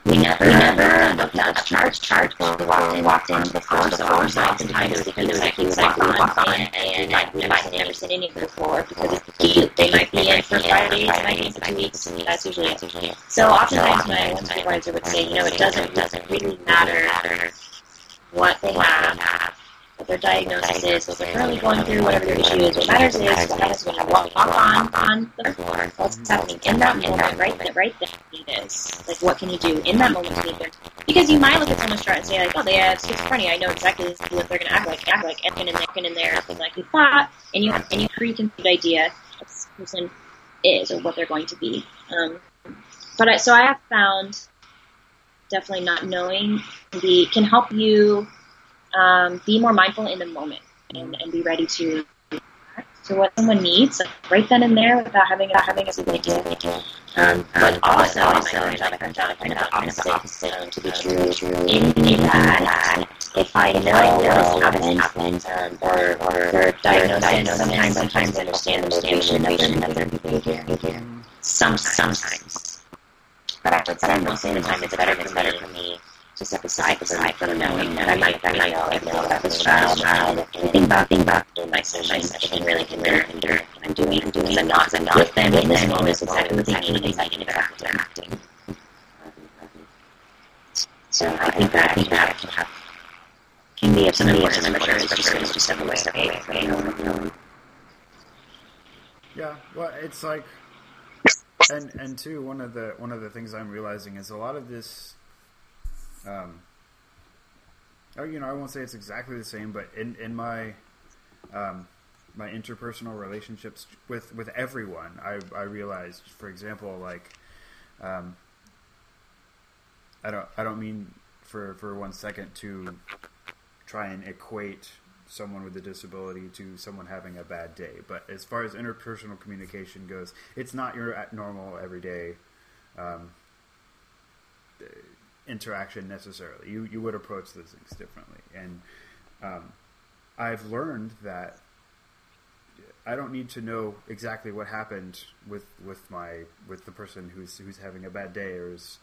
we never, we never looked at a charge chart when we walked in, walked into the floor. So oftentimes it was like he was like walk on, and, and like we might have never seen anything before because he, they might be in for five days, be in for two weeks, and that's usually that's usually it. So oftentimes my supervisor would say, you know, it doesn't doesn't really matter what they have what their diagnosis is, what they're currently going through, whatever their issue is. What matters is what when you walk on on the floor, what's happening in that moment, right there, right there. It is like what can you do in that moment to meet their because you might look at someone's chart and say like, oh, they have schizophrenia. I know exactly what they're going to act like, act like, and in there, and in there, nothing like you thought, and you have any preconceived idea of this person is or what they're going to be. Um, but I, so I have found definitely not knowing the can help you um, be more mindful in the moment and, and be ready to to what someone needs right then and there without having without having a deal. Um, but also, also, I found the opposite to be true, true in, in that if I know what has happened, um, or, or diagnosis, sometimes, sometimes understand the motivation of their behavior. Some, sometimes. But after that, most of the time, it's better, it's better for me to step aside, aside from knowing that I might, I might know, I know about this child, child, and think about, think about in my session, it can really hinder, hinder what I'm doing, I'm doing, I'm not, I'm not with them in this moment, is exactly what they need, exactly what they're acting. So I think that, I think that can have, can be of some of some immatures, just, just step away, step away, you know, you know. Yeah, well, it's like, and and two, one of the one of the things I'm realizing is a lot of this um, oh, you know, I won't say it's exactly the same, but in in my um, my interpersonal relationships with with everyone, I I realized, for example, like um, I don't I don't mean for for one second to try and equate someone with a disability to someone having a bad day. But as far as interpersonal communication goes, it's not your normal everyday um, interaction necessarily. You you would approach those things differently, and um, I've learned that I don't need to know exactly what happened with with my with the person who's who's having a bad day or is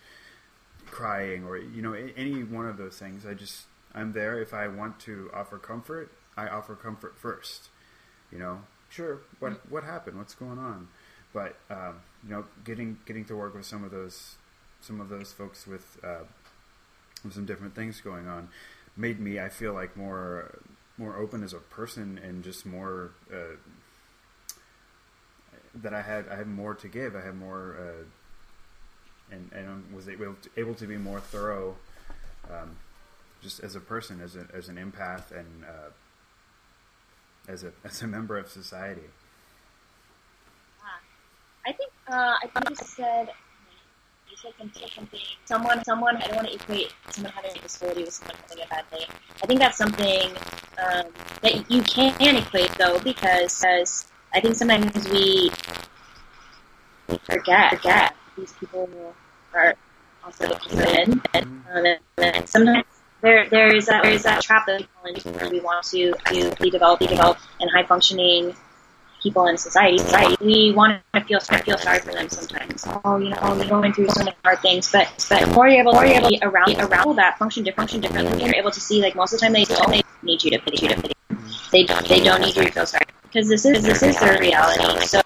crying or you know any one of those things. I just I'm there if I want to offer comfort. I offer comfort first. You know, sure. What what happened? What's going on? But um, you know, getting getting to work with some of those some of those folks with uh, some different things going on made me I feel like more more open as a person and just more uh, that I had I had more to give I had more uh, and and was able to, able to be more thorough um, just as a person as a, as an empath and uh, as a as a member of society. I think uh, I think you said said something, someone, someone, I don't want to equate someone having a disability with someone having a bad day. I think that's something um, that you can equate though, because, because I think sometimes we forget, forget these people are also human, and, um, and sometimes there there is that there is that trap that we fall into where we want to to be developed, be developed, and high functioning people in society, we want to feel feel sorry for them sometimes. Oh, you know, you're going through so many hard things, but but the more you're able, more you're able to be around around that function function differently, you're able to see like most of the time they don't need you to pity you to pity. They don't they don't need you to feel sorry because this is this is their reality. So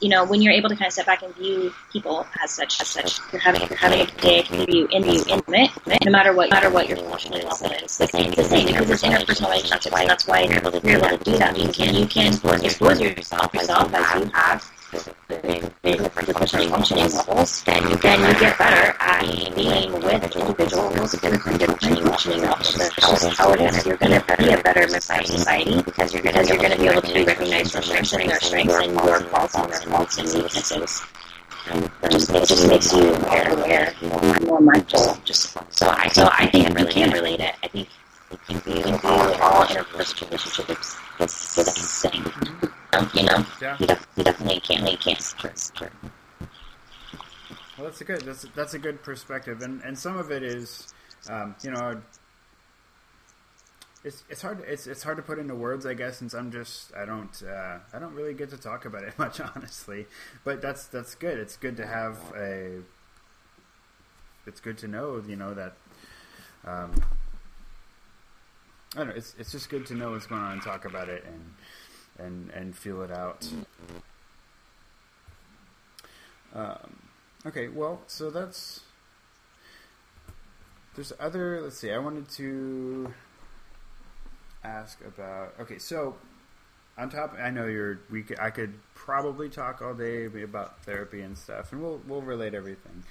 you know, when you're able to kind of step back and view people as such, as such, you're having you're having a day view in you intimate, no matter what, no matter what your emotional level is. The same, the same, because it's interpersonal relationships. That's why, that's why you're able to do that. You can, you can expose yourself, yourself as you have different functioning levels, then you then you get better at being with individuals different different functioning levels. That's how it is. You're going to be a better society because you're going to you're going to be able to recognize their strengths and their strengths and your faults and their faults and weaknesses. And it just makes, just makes you aware, aware, more, more mindful. Just so I so I think it really can relate it. I think you can view all interpersonal relationships as the same you know, yeah. you, def- you definitely can't, you can't stress. Well, that's a good that's that's a good perspective, and and some of it is, um, you know, it's it's hard it's it's hard to put into words, I guess, since I'm just I don't uh, I don't really get to talk about it much, honestly. But that's that's good. It's good to have a. It's good to know, you know that. Um, I don't know. It's it's just good to know what's going on and talk about it and and and feel it out. Um, okay, well, so that's there's other. Let's see. I wanted to ask about. Okay, so on top, I know you're. We could, I could probably talk all day about therapy and stuff, and we'll we'll relate everything,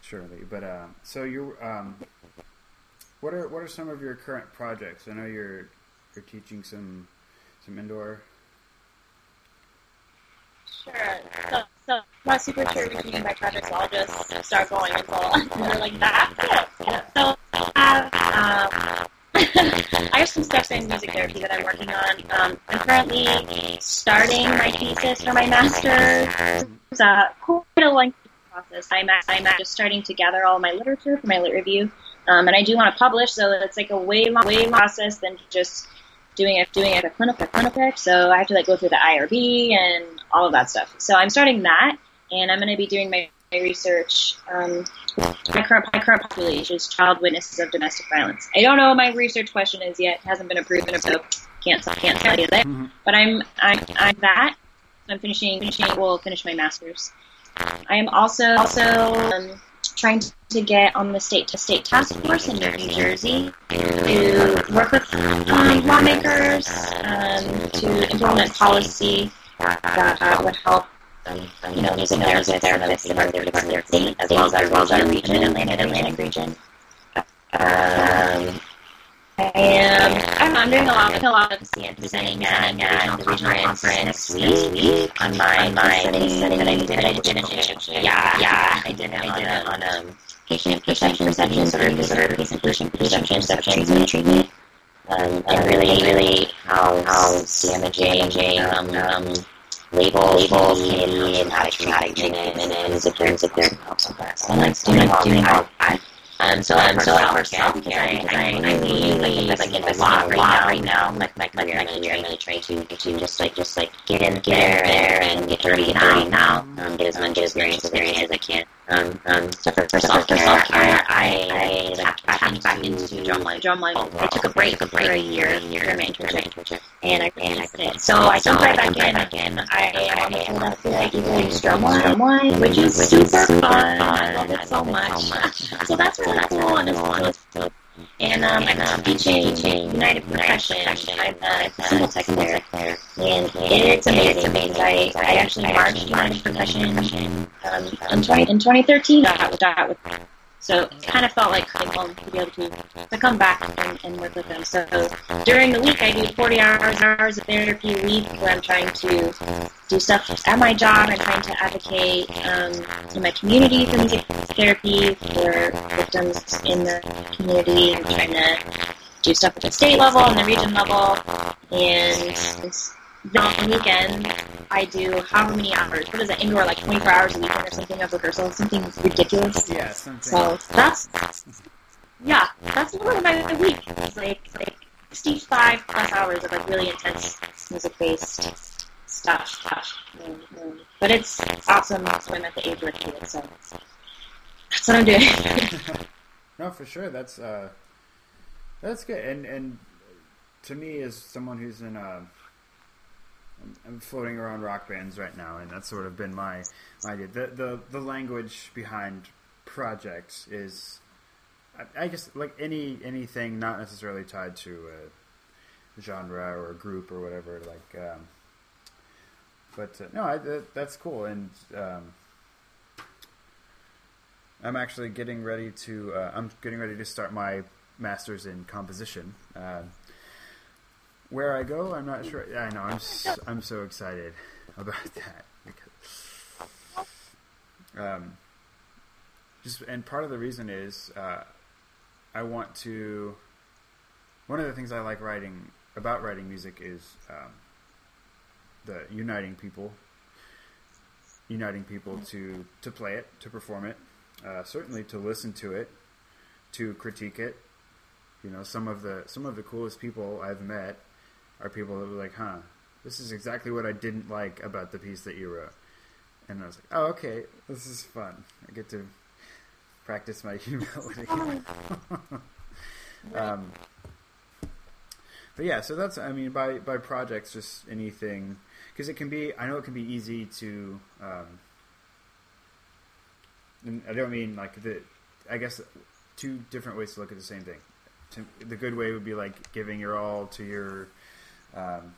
surely. But uh, so you, um, what are what are some of your current projects? I know you're you're teaching some some indoor Sure. So, so got super cherry by projects, so I'll just start going full. They're like, that's it. So I have, um, I have some steps in music therapy that I'm working on. Um, I'm currently starting my thesis for my master's. It's uh, quite a lengthy process. I'm, I'm just starting to gather all my literature for my lit review. Um, and I do want to publish, so it's like a way long, way long process than just doing it, doing it a clinical, clinical. So I have to like go through the IRB and all of that stuff. So I'm starting that, and I'm going to be doing my, my research. Um, my current, my current population is child witnesses of domestic violence. I don't know what my research question is yet; it hasn't been approved, so can't can't tell you that. Mm-hmm. But I'm I'm, I'm that. I'm finishing finishing. Will finish my master's. I am also also. Um, trying to get on the state to state task force in New Jersey to work with lawmakers um, to implement policy that uh, would help you know, therapists in our their state, as well as our, well as our region, Atlantic, Atlantic region. Um, I am. I'm, doing a lot, a lot of presenting at a regional conference next week on my my study that I did. I did it. Yeah, yeah, I did it on a on a patient perception perception service or patient perception perception treatment treatment. Um, and really, really how how damaging um, um label labels can and how to treat it and music therapy helps with that. So I'm like doing doing all that. Um, so I'm so work out because I, I, I really like invest a lot right now, right now, my, my, my career, I'm really trying to, to just like, just like get in, get there and get dirty, dirty now, um, get as much experience as I can. Um, um, so for, for self-care, self-care I, I back, into, back into drumline. Drumline. Oh, I took a break, for a year, a year for internship, and I and I quit. So I jumped right back in. Back in. I I ended up like use drumline, drumline, which is super fun. I love it so much. So that's really cool and it's fun. And um, I'm teaching, teaching United Percussion. I'm uh, a single tech there, and it's amazing. amazing. I, I actually marched United Percussion um, in, 20, in 2013. That was with so it kind of felt like coming home to be able to, to come back and, and work with them. So during the week, I do 40 hours, hours of therapy a week where I'm trying to do stuff at my job and trying to advocate um, in my community for music therapy for victims in the community and trying to do stuff at the state level and the region level. And on the weekend, I do how many hours? What is it? Indoor, like 24 hours a week or something of rehearsal, something ridiculous. Yeah, something. So that's yeah, that's bit of the week. It's like like 65 plus hours of like really intense music based stuff. stuff. But it's awesome. So I'm at the age where I do it, so that's what I'm doing. no, for sure. That's uh, that's good. And and to me, as someone who's in a I'm floating around rock bands right now, and that's sort of been my my idea. The the, the language behind projects is, I, I guess, like any anything not necessarily tied to a genre or a group or whatever. Like, um, but uh, no, I, that, that's cool, and um, I'm actually getting ready to. Uh, I'm getting ready to start my master's in composition. Uh, where I go, I'm not sure. I know. I'm so, I'm so excited about that because um, just and part of the reason is uh, I want to. One of the things I like writing about writing music is um, the uniting people, uniting people to to play it, to perform it, uh, certainly to listen to it, to critique it. You know, some of the some of the coolest people I've met are people that were like, huh, this is exactly what I didn't like about the piece that you wrote. And I was like, oh, okay, this is fun. I get to practice my humility. um, but yeah, so that's, I mean, by, by projects, just anything, because it can be, I know it can be easy to, um, and I don't mean like the, I guess two different ways to look at the same thing. To, the good way would be like giving your all to your um,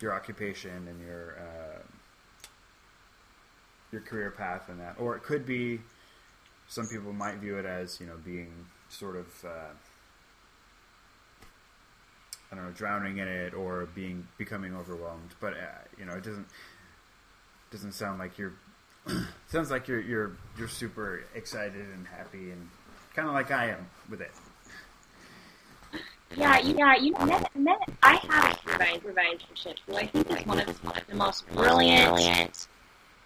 your occupation and your uh, your career path and that, or it could be some people might view it as you know being sort of uh, I don't know drowning in it or being becoming overwhelmed, but uh, you know it doesn't doesn't sound like you're sounds like you're you're you're super excited and happy and kind of like I am with it. Yeah, yeah, you know, met, met, I have Irvine Bishop, who I think is one of the most brilliant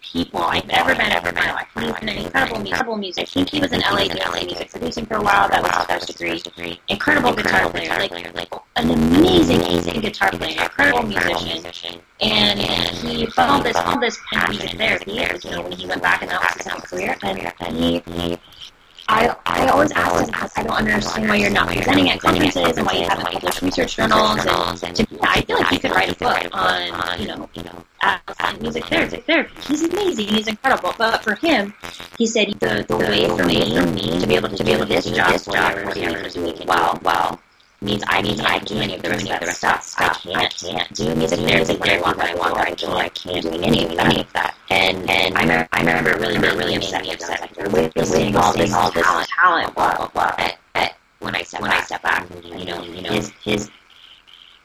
people I've ever been ever met. Life. He's an incredible, incredible music. I think he was in LA doing LA music producing for a while. That was his first degree. Incredible guitar player, like, an amazing, amazing guitar player, incredible musician. And he found this, found this in music therapy, you know, when he went back and that was his career. And he I, I always ask I don't understand why you're not presenting at conferences and why you haven't published research journals. And to, I feel like you could write a book on, you know, music therapy. therapy. He's amazing. He's incredible. But for him, he said the, the way for me, to be able to, be able to do this job, job, 40 hours a wow, wow means I means I do any of the rest of that stuff. I can't, can't do music therapy when I want, what I want, I can't, I can't do any of that. Any of that. And and I remember, I remember really, really, really upset, me upset. Like they're witnessing all this, all this talent, talent, blah, blah, blah. At, at, when I step when back, I step back, you know, you know, his his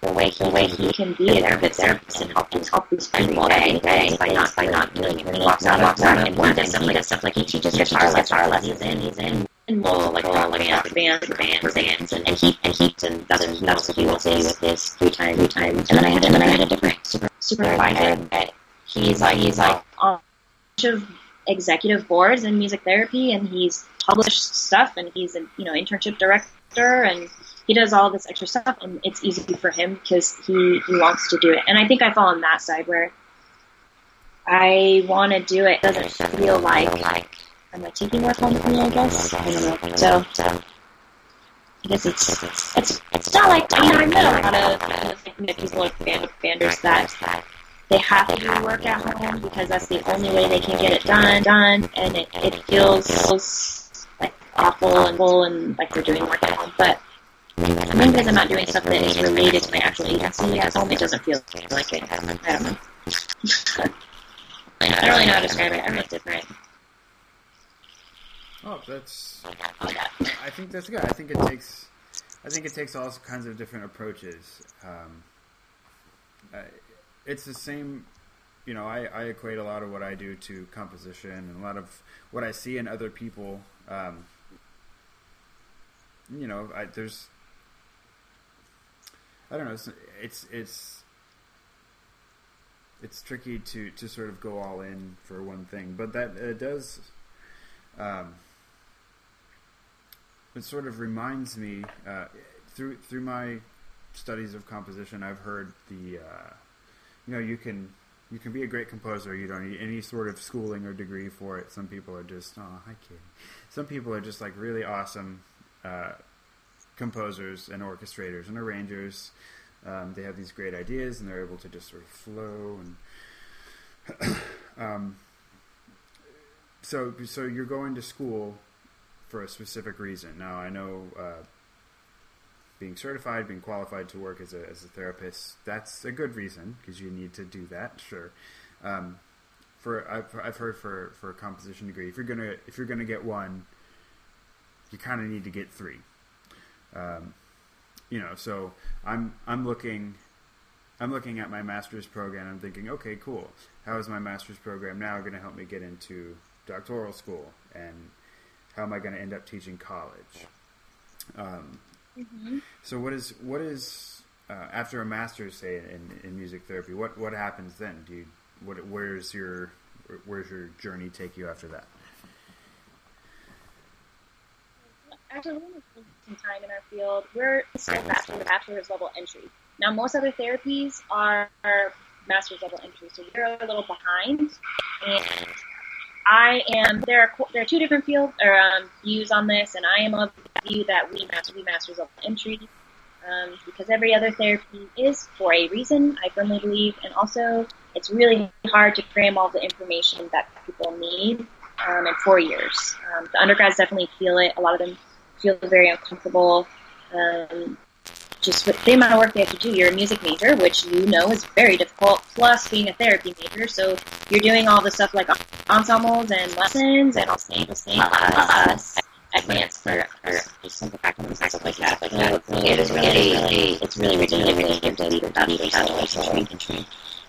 the way he, the way he can be a therapist, therapist and help these help these people every day by not by not doing it when he walks out walks out and one of stuff like stuff like he teaches guitar guitar lessons he's in he's in like all like bands, bands, bands, and, and he and he and that's what that's what he will say with his three times, three times. And then I had and then I had a different super supervisor that he's like he's like on a bunch of executive boards in music therapy, and he's published stuff, and he's a you know internship director, and he does all this extra stuff, and it's easy for him because he he wants to do it. And I think I fall on that side where I want to do it. Doesn't feel like am like taking more time from me, I guess. I don't know. So, I guess it's it's it's not like I mean I a lot of people like band banders that they have to do work at home because that's the only way they can get it done done, and it, it feels like awful and full and like they're doing work at home, but. I mean, because I'm not doing stuff that is related to my actual agency at home, it doesn't feel like it. I don't know. I don't really know how to describe it. I'm different. Oh, that's. I think that's good. I think it takes. I think it takes all kinds of different approaches. Um, it's the same. You know, I, I equate a lot of what I do to composition and a lot of what I see in other people. Um, you know, I, there's. I don't know. It's it's it's, it's tricky to, to sort of go all in for one thing, but that does. Um, it sort of reminds me uh, through through my studies of composition. I've heard the uh, you know you can you can be a great composer. You don't need any sort of schooling or degree for it. Some people are just oh hi kid. Some people are just like really awesome uh, composers and orchestrators and arrangers. Um, they have these great ideas and they're able to just sort of flow and um, so so you're going to school for a specific reason. Now, I know uh, being certified, being qualified to work as a, as a therapist, that's a good reason because you need to do that, sure. Um, for I've, I've heard for, for a composition degree, if you're gonna if you're gonna get one, you kind of need to get three. Um, you know, so I'm I'm looking I'm looking at my master's program. I'm thinking, okay, cool. How is my master's program now going to help me get into doctoral school and how am I going to end up teaching college? Um, mm-hmm. So what is what is uh, after a master's, say in, in music therapy? What what happens then? Do you what where's your where's your journey take you after that? After some time in our field, we're step back to the bachelor's level entry. Now, most other therapies are, are master's level entry, so we're a little behind. And I am there are there are two different fields or um, views on this, and I am of the view that we master we masters of entry um, because every other therapy is for a reason. I firmly believe, and also it's really hard to cram all the information that people need um, in four years. Um, the undergrads definitely feel it. A lot of them feel very uncomfortable. Um, just with the amount of work they have to do. You're a music major, which you know is very difficult, plus being a therapy major. So you're doing all the stuff like ensembles and lessons and all same, things, plus advanced for, for simple practice and stuff like that. Like that. So it is really, really, it's really, really, really, really, really, really, really, really, really, really,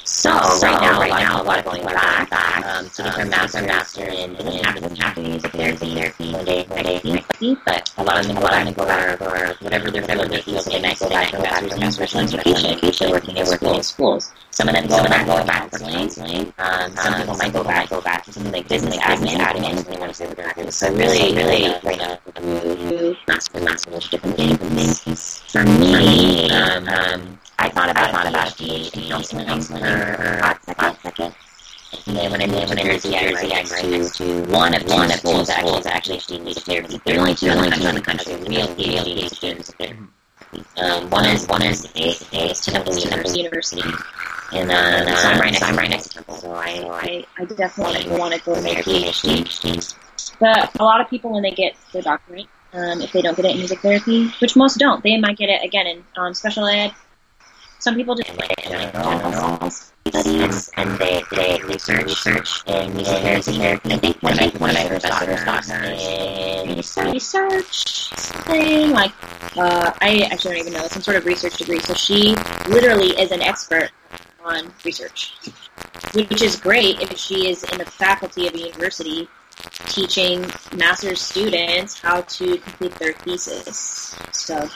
So, so right now, right now, a lot of people are back, back um, to get their master, master in, in active, active music therapy, therapy, one day, one day, therapy, but a lot of them, a lot of them go back for whatever their whatever they feel they might go back for master's in special education, education, working in working in schools. Some of them go back, go back for counseling. Um, some people might go back, go back to something like business admin, admin, they want to say what they're. So really, really, right now, um, master, master, different things. For me, um, um, I thought about, I thought about PhD a second. And then when I moved to Jersey, right to, to one of one of schools that actually, music therapy. There are only two, only two in the country, real PhD students there. Um, one is one is a, a Temple University, University, and uh, so I'm right next, I'm right next to Temple. So I, I, I definitely want to go to my PhD. But a lot of people, when they get their doctorate, um, if they don't get it in music therapy, which most don't, they might get it again in um, special ed some people just like general studies and they, they research, research in music therapy. I think one of my, one of my professors talks in research thing, like, uh, I actually don't even know, some sort of research degree. So she literally is an expert on research, which is great if she is in the faculty of a university teaching master's students how to complete their thesis. So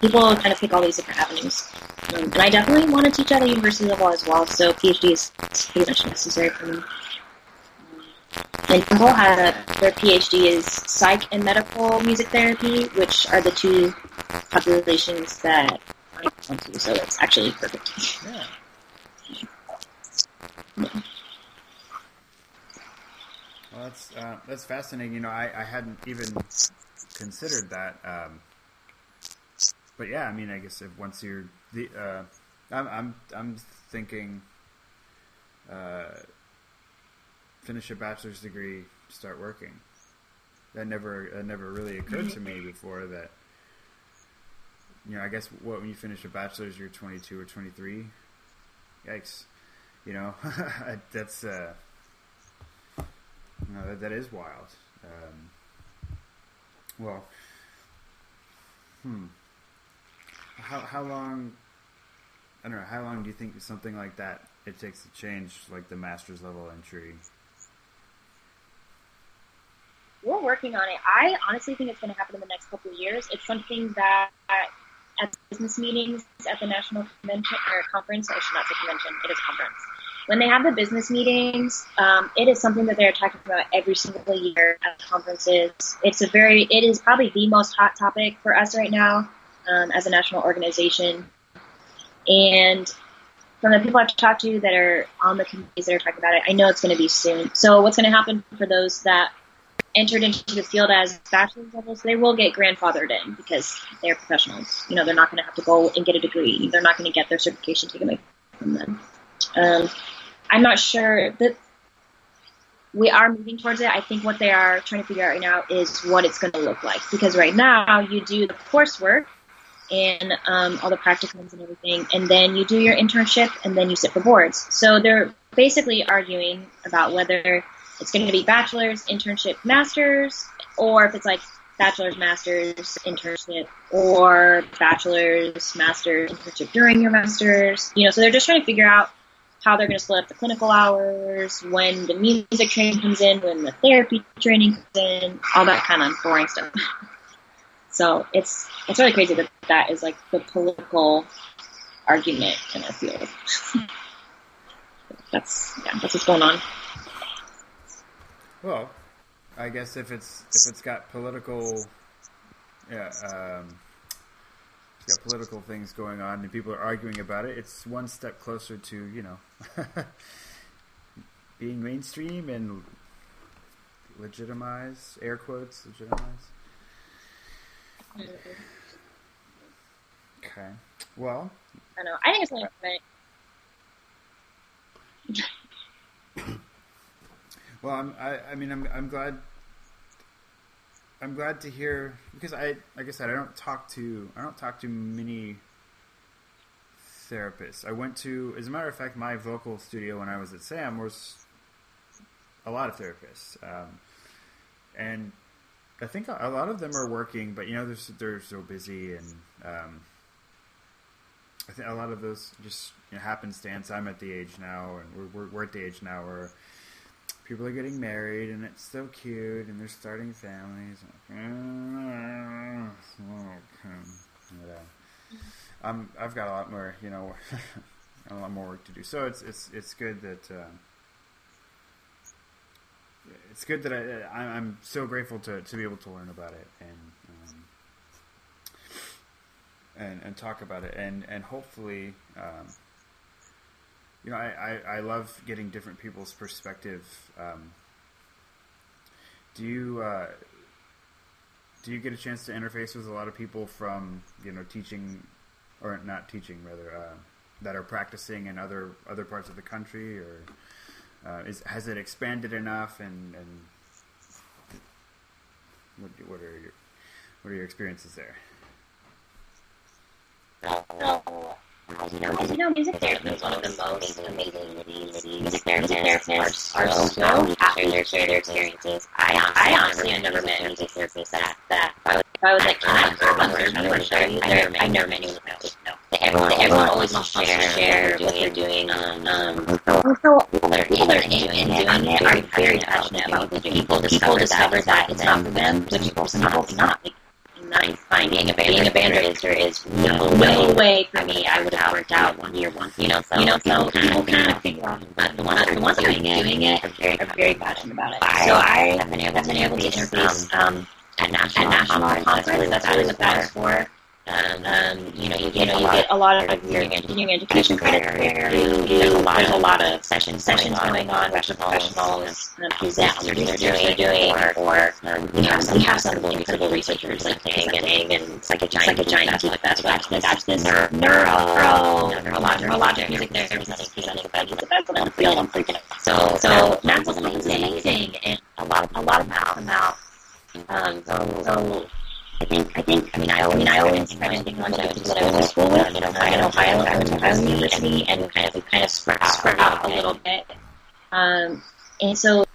people kind of pick all these different avenues. Um, and I definitely want to teach at a university level as well, so PhD is pretty much necessary for me. And Temple had their PhD is psych and medical music therapy, which are the two populations that I want to, so it's actually perfect. Yeah. yeah. Well, that's uh, that's fascinating. You know, I, I hadn't even considered that. Um, but yeah, I mean, I guess if once you're the, uh, I'm, I'm, I'm thinking, uh, finish a bachelor's degree, start working. That never, that never really occurred to me before. That, you know, I guess what when you finish a bachelor's, you're 22 or 23. Yikes, you know, that's, uh, no, that, that is wild. Um, well, hmm how how long? I don't know. How long do you think something like that it takes to change like the master's level entry? We're working on it. I honestly think it's going to happen in the next couple of years. It's something that at business meetings at the national convention or conference, I should not say convention, it is conference. When they have the business meetings, um, it is something that they're talking about every single year at conferences. It's a very, it is probably the most hot topic for us right now um, as a national organization. And from the people I've talked to that are on the committees that are talking about it, I know it's going to be soon. So what's going to happen for those that entered into the field as bachelor's levels, they will get grandfathered in because they're professionals. You know, they're not going to have to go and get a degree. They're not going to get their certification taken away from them. Um, I'm not sure that we are moving towards it. I think what they are trying to figure out right now is what it's going to look like because right now you do the coursework and um, all the practicums and everything, and then you do your internship, and then you sit for boards. So they're basically arguing about whether it's going to be bachelor's, internship, master's, or if it's like bachelor's, master's, internship, or bachelor's, master's, internship during your master's. You know, so they're just trying to figure out how they're going to split up the clinical hours, when the music training comes in, when the therapy training comes in, all that kind of boring stuff. So it's it's really crazy that that is like the political argument in our field. that's yeah, that's what's going on. Well, I guess if it's if it's got political, yeah, um, got political things going on and people are arguing about it, it's one step closer to you know being mainstream and legitimize air quotes legitimize Okay. Well. I know. I think it's really important. well, I'm, I, I mean, I'm, I'm glad. I'm glad to hear because I, like I said, I don't talk to, I don't talk to many therapists. I went to, as a matter of fact, my vocal studio when I was at Sam was a lot of therapists, um, and I think a lot of them are working, but you know they're they're so busy, and um, I think a lot of those just you know, happenstance. I'm at the age now, and we're, we're, we're at the age now where people are getting married, and it's so cute, and they're starting families. Um, I've got a lot more, you know, a lot more work to do. So it's it's it's good that. Uh, it's good that I, I'm so grateful to, to be able to learn about it and um, and and talk about it and and hopefully um, you know I, I, I, love getting different people's perspective. Um, do you uh, do you get a chance to interface with a lot of people from you know teaching or not teaching rather uh, that are practicing in other other parts of the country or uh, is has it expanded enough and and what, what are your what are your experiences there? you know, as you know, music therapy is one of the most amazing things. Music therapists are so happy to share their experiences. I, I honestly have never met a music therapist that, that I was like, can I have one person to share you? I never met anyone that was no. Everyone, everyone always wants to share, share what they're doing. Um, um, so they're either in doing it are very passionate about the people discover that it's not for them, but people not not nice. Fine, being a band, being a band producer is no way, way for me. I would have worked out one year once, you know. So you know, so people kind of figure out, but the ones, the ones doing it, doing it, are very, are very passionate about it. So I have been able, to interface um, at national, at national conferences. That's really what that's for. Um, um, you know, you get, you, know, you get a lot of continuing education, education credit there. You, you, there's, a lot, there's a lot of sessions, sessions going on, professionals, um, present what they're doing, doing, or, or um, we have some, we have some incredible researchers like Tang and Ang, and like a giant, like a giant. That's that's this, that's this neuro, neuro, neurologic, neurologic music therapy presenting about music. That's what I'm feeling. I'm freaking out. So, so that's amazing, and a lot of a lot of mouth and mouth. Um, so, so I think, I think, I mean, I always, I mean, I always kind of think when I went to school with, in Ohio, in Ohio, I went to Ohio University and kind of, kind of spread out, spread out a little bit. Um, and so,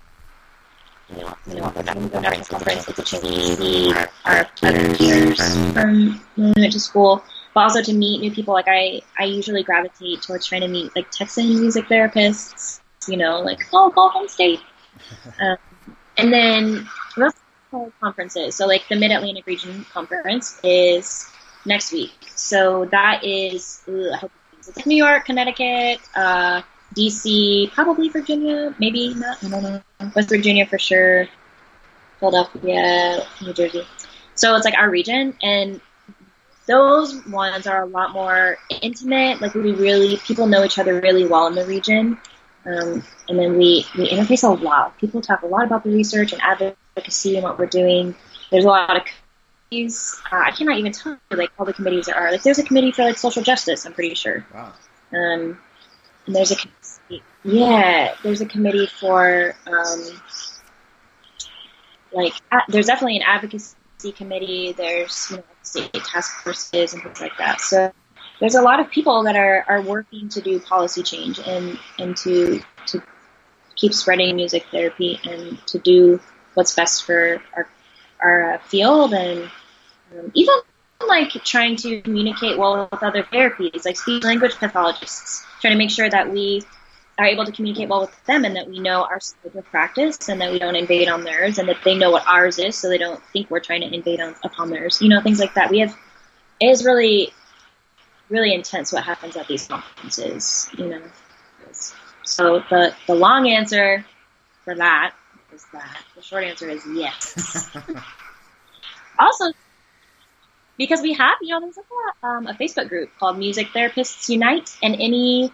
you know, you know, when I'm going to conference, it's a chance to see our, our peers from when we went to school, but also to meet new people. Like I, I usually gravitate towards trying to meet like Texan music therapists, you know, like, oh, go home state. um, and then, conferences. So like the Mid Atlantic Region Conference is next week. So that is ugh, I hope it's New York, Connecticut, uh, DC, probably Virginia, maybe not. I don't know. West Virginia for sure. Philadelphia, New Jersey. So it's like our region, and those ones are a lot more intimate. Like we really people know each other really well in the region. Um, and then we, we interface a lot. People talk a lot about the research and advocacy and what we're doing. There's a lot of committees. Uh, I cannot even tell you like all the committees there are. Like there's a committee for like social justice. I'm pretty sure. Wow. Um, and there's a yeah, there's a committee for um, like uh, there's definitely an advocacy committee. There's you know state task forces and things like that. So there's a lot of people that are, are working to do policy change and, and to, to keep spreading music therapy and to do what's best for our, our uh, field and um, even like trying to communicate well with other therapies, like speech language pathologists, trying to make sure that we are able to communicate well with them and that we know our scope of practice and that we don't invade on theirs and that they know what ours is so they don't think we're trying to invade on, upon theirs. You know, things like that. We have, it is really really intense what happens at these conferences, you know. So the the long answer for that is that. The short answer is yes. also, because we have, you know, there's like a, um, a Facebook group called Music Therapists Unite, and any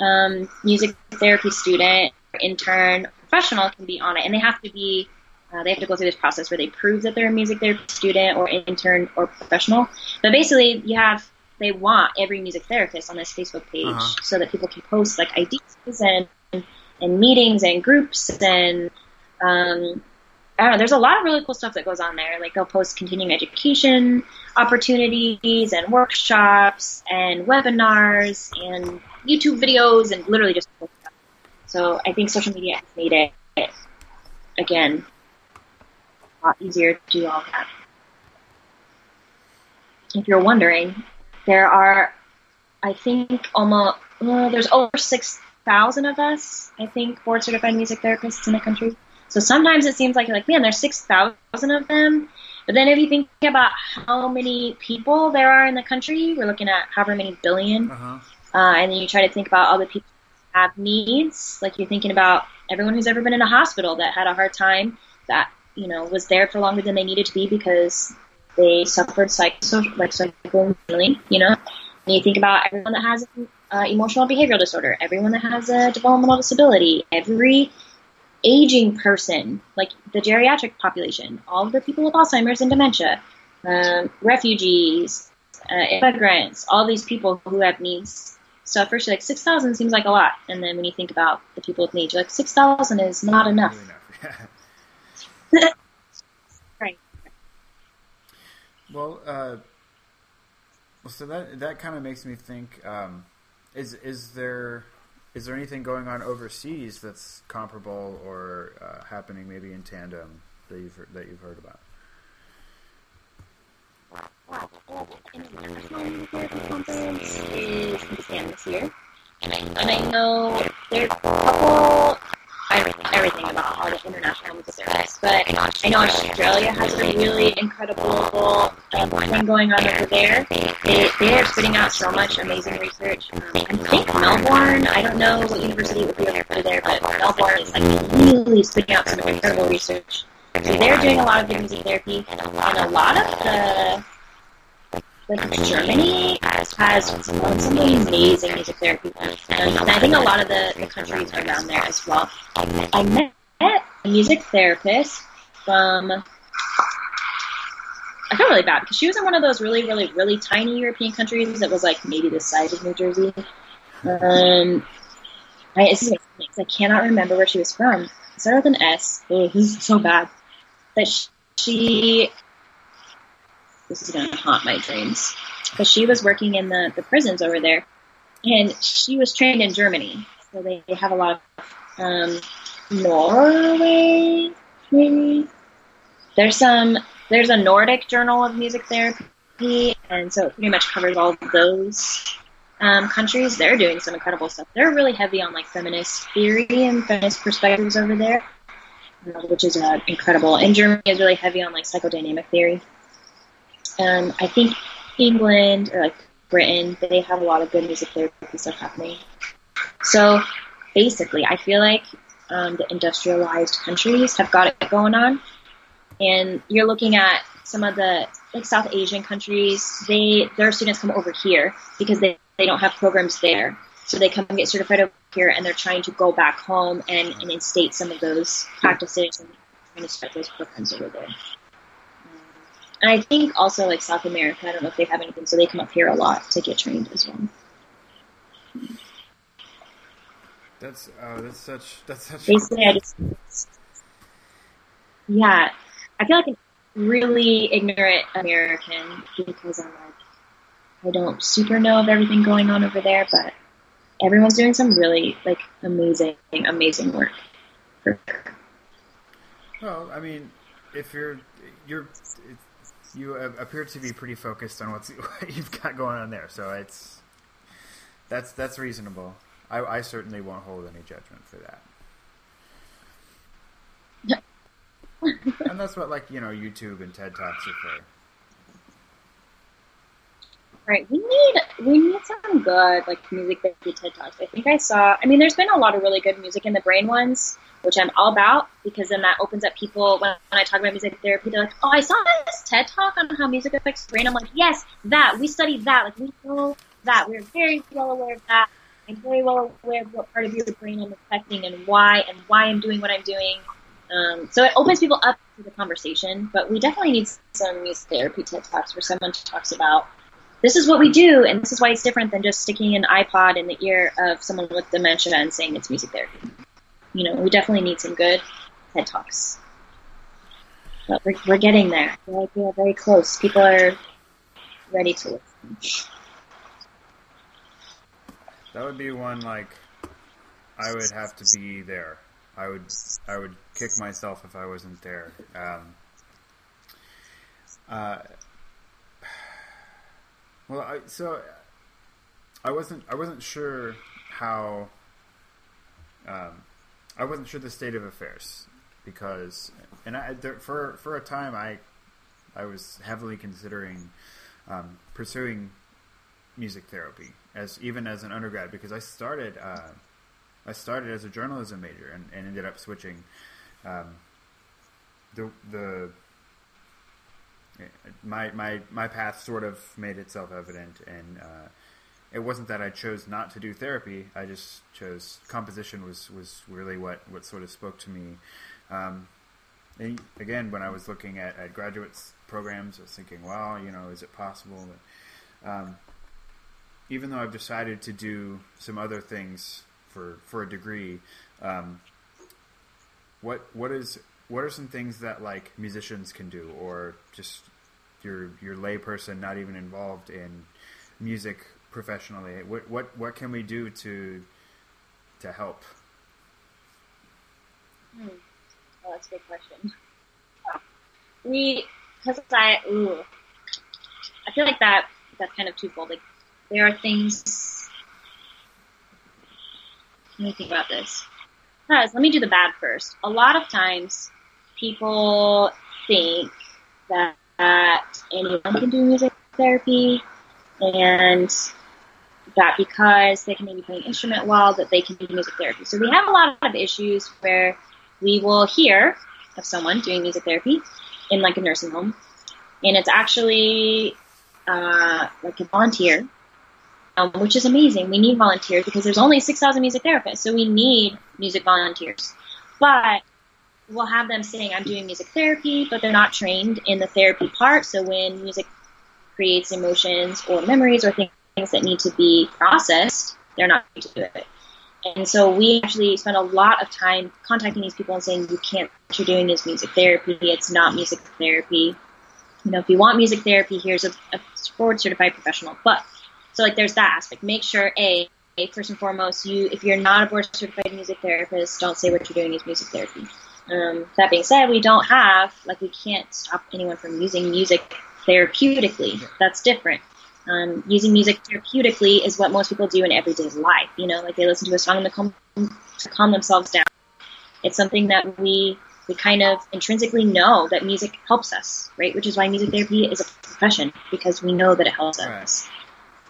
um, music therapy student, intern, professional can be on it, and they have to be. Uh, they have to go through this process where they prove that they're a music therapy student or intern or professional. But basically, you have they want every music therapist on this Facebook page uh-huh. so that people can post like ideas and and meetings and groups and um, I don't know. There's a lot of really cool stuff that goes on there. Like they'll post continuing education opportunities and workshops and webinars and YouTube videos and literally just so I think social media has made it again a lot easier to do all that. If you're wondering, there are I think almost well, there's over six thousand of us. I think board certified music therapists in the country. So sometimes it seems like like man, there's six thousand of them. But then if you think about how many people there are in the country, we're looking at however many 1000000000 Uh-huh. uh, and then you try to think about all the people who have needs. Like you're thinking about everyone who's ever been in a hospital that had a hard time, that you know was there for longer than they needed to be because they suffered psych like psychoemotally, you know. And you think about everyone that has uh, emotional behavioral disorder, everyone that has a developmental disability, every aging person, like the geriatric population, all of the people with Alzheimer's and dementia, um, refugees, uh, immigrants, all these people who have needs. So at first, you're like six thousand seems like a lot, and then when you think about the people with needs, you're like six thousand is not enough. Right. Well, uh, well, so that that kind of makes me think: um, is is there is there anything going on overseas that's comparable or uh, happening maybe in tandem that you've that you've heard about? conference is in Japan this year, and I know there's a couple. I don't know everything about all the international music service, but I know Australia has a really incredible um, thing going on over there. They, they are spitting out so much amazing research. Um, I think Melbourne, I don't know what university would be over there, but Melbourne is like really spitting out some incredible research. So they're doing a lot of good music therapy, and a lot of the like Germany has some, amazing music therapy, and I think a lot of the, the countries around there as well. I met a music therapist from. I felt really bad because she was in one of those really, really, really tiny European countries that was like maybe the size of New Jersey. Um, I, is I cannot remember where she was from. It started with an S. Oh, this is so bad. But she this is going to haunt my dreams. Because she was working in the, the prisons over there, and she was trained in Germany. So they, they have a lot of um, Norway, maybe. There's some. There's a Nordic Journal of Music Therapy, and so it pretty much covers all of those um, countries. They're doing some incredible stuff. They're really heavy on like feminist theory and feminist perspectives over there, uh, which is uh, incredible. And Germany is really heavy on like psychodynamic theory. Um, I think England or like Britain, they have a lot of good music therapy stuff happening. So basically, I feel like um, the industrialized countries have got it going on, and you're looking at some of the like South Asian countries. They their students come over here because they they don't have programs there, so they come and get certified over here, and they're trying to go back home and, and instate some of those practices and trying to start those programs over there. And I think also like South America, I don't know if they have anything, so they come up here a lot to get trained as well. That's uh, that's such that's such. Basically, I just yeah, I feel like a really ignorant American because I'm like I don't super know of everything going on over there, but everyone's doing some really like amazing, amazing work. Well, I mean, if you're you're you appear to be pretty focused on what's what you've got going on there, so it's that's that's reasonable. I, I certainly won't hold any judgment for that. Yeah. and that's what like you know YouTube and TED Talks are for. Right, we need we need some good like music therapy TED talks. I think I saw. I mean, there's been a lot of really good music in the brain ones, which I'm all about because then that opens up people when, when I talk about music therapy. They're like, "Oh, I saw this TED talk on how music affects the brain." I'm like, "Yes, that we studied that. Like we know that. We're very well aware of that. I'm very well aware of what part of your brain I'm affecting and why and why I'm doing what I'm doing." Um, so it opens people up to the conversation, but we definitely need some music therapy TED talks where someone talks about this is what we do, and this is why it's different than just sticking an iPod in the ear of someone with dementia and saying it's music therapy. You know, we definitely need some good TED Talks. But we're, we're getting there. We're, we're very close. People are ready to listen. That would be one like I would have to be there. I would I would kick myself if I wasn't there. Um, uh, well, I, so I wasn't I wasn't sure how um, I wasn't sure the state of affairs because and I there, for for a time I I was heavily considering um, pursuing music therapy as even as an undergrad because I started uh, I started as a journalism major and, and ended up switching um, the the my my my path sort of made itself evident and uh, it wasn't that I chose not to do therapy. I just chose composition was was really what what sort of spoke to me. Um, and again when I was looking at, at graduates programs I was thinking well you know is it possible that um, even though I've decided to do some other things for for a degree, um, what what is what are some things that like musicians can do, or just your your layperson not even involved in music professionally? What what what can we do to to help? Hmm. Oh, that's a good question. We, because I, ooh, I feel like that that's kind of twofold. Like there are things. Let me think about this. Guys, let me do the bad first. A lot of times, people think that, that anyone can do music therapy, and that because they can maybe play an instrument well, that they can do music therapy. So we have a lot of issues where we will hear of someone doing music therapy in like a nursing home, and it's actually uh, like a volunteer um, which is amazing. We need volunteers because there's only 6,000 music therapists, so we need music volunteers. But we'll have them saying, I'm doing music therapy, but they're not trained in the therapy part. So when music creates emotions or memories or things that need to be processed, they're not going to do it. And so we actually spend a lot of time contacting these people and saying, you can't, what you're doing is music therapy. It's not music therapy. You know, if you want music therapy, here's a, a board certified professional. But so like there's that aspect. Make sure a first and foremost, you if you're not a board certified music therapist, don't say what you're doing is music therapy. Um, that being said, we don't have like we can't stop anyone from using music therapeutically. That's different. Um, using music therapeutically is what most people do in everyday life. You know, like they listen to a song and they calm, to calm themselves down. It's something that we we kind of intrinsically know that music helps us, right? Which is why music therapy is a profession because we know that it helps right. us.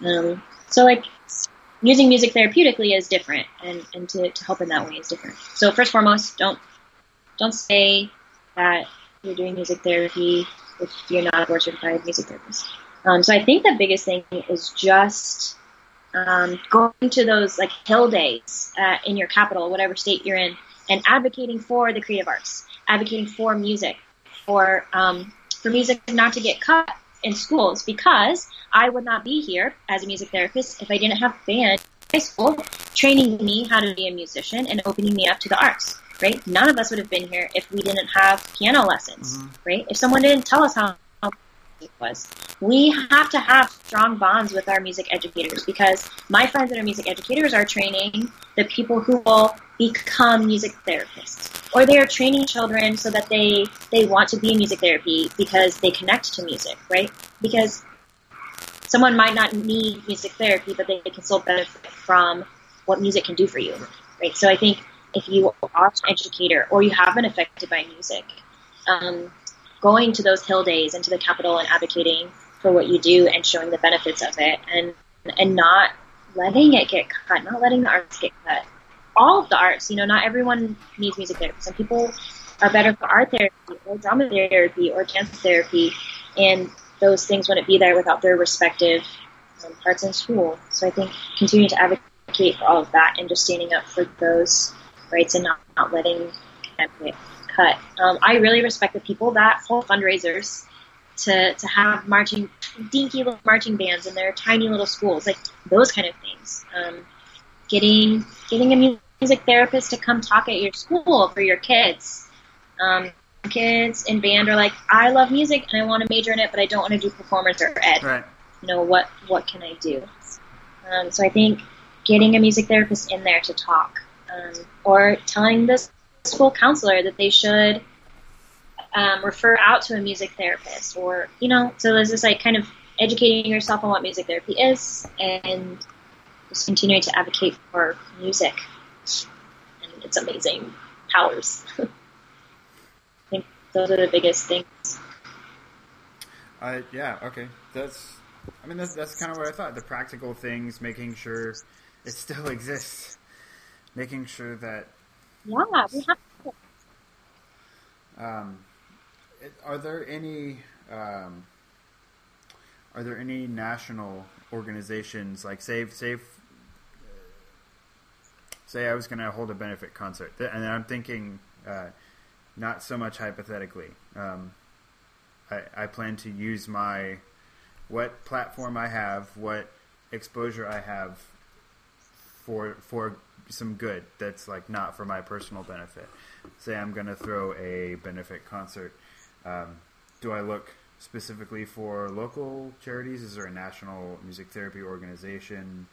Um, so like using music therapeutically is different, and, and to, to help in that way is different. So first and foremost, don't don't say that you're doing music therapy if you're not a board certified music therapist. Um, so I think the biggest thing is just um, going to those like hill days uh, in your capital, whatever state you're in, and advocating for the creative arts, advocating for music, for um, for music not to get cut in schools because I would not be here as a music therapist if I didn't have band in high school training me how to be a musician and opening me up to the arts. Right? None of us would have been here if we didn't have piano lessons. Mm-hmm. Right? If someone didn't tell us how it was. We have to have strong bonds with our music educators because my friends that are music educators are training the people who will become music therapists. Or they are training children so that they, they want to be in music therapy because they connect to music, right? Because someone might not need music therapy, but they can still benefit from what music can do for you, right? So I think if you are an educator or you have been affected by music, um, going to those hill days and to the capital and advocating for what you do and showing the benefits of it and and not letting it get cut, not letting the arts get cut. All of the arts, you know, not everyone needs music therapy. Some people are better for art therapy or drama therapy or dance therapy, and those things wouldn't be there without their respective um, parts in school. So I think continuing to advocate for all of that and just standing up for those rights and not, not letting them get cut. Um, I really respect the people that hold fundraisers to, to have marching, dinky little marching bands in their tiny little schools, like those kind of things. Um, getting, getting a music therapist to come talk at your school for your kids. Um, kids in band are like, I love music and I want to major in it, but I don't want to do performance or ed. Right. You know, what, what can I do? Um, so I think getting a music therapist in there to talk, um, or telling this school counselor that they should um, refer out to a music therapist, or you know, so there's this like kind of educating yourself on what music therapy is, and just continuing to advocate for music and its amazing powers. I think those are the biggest things. Uh, yeah, okay. That's, I mean, that's, that's kind of what I thought. The practical things, making sure it still exists, making sure that. Yeah, we have to. Um, are there any um, are there any national organizations like save say say I was going to hold a benefit concert and I'm thinking uh, not so much hypothetically. Um, I, I plan to use my what platform I have, what exposure I have for for some good that's like not for my personal benefit. Say I'm going to throw a benefit concert. Um, do I look specifically for local charities? Is there a national music therapy organization?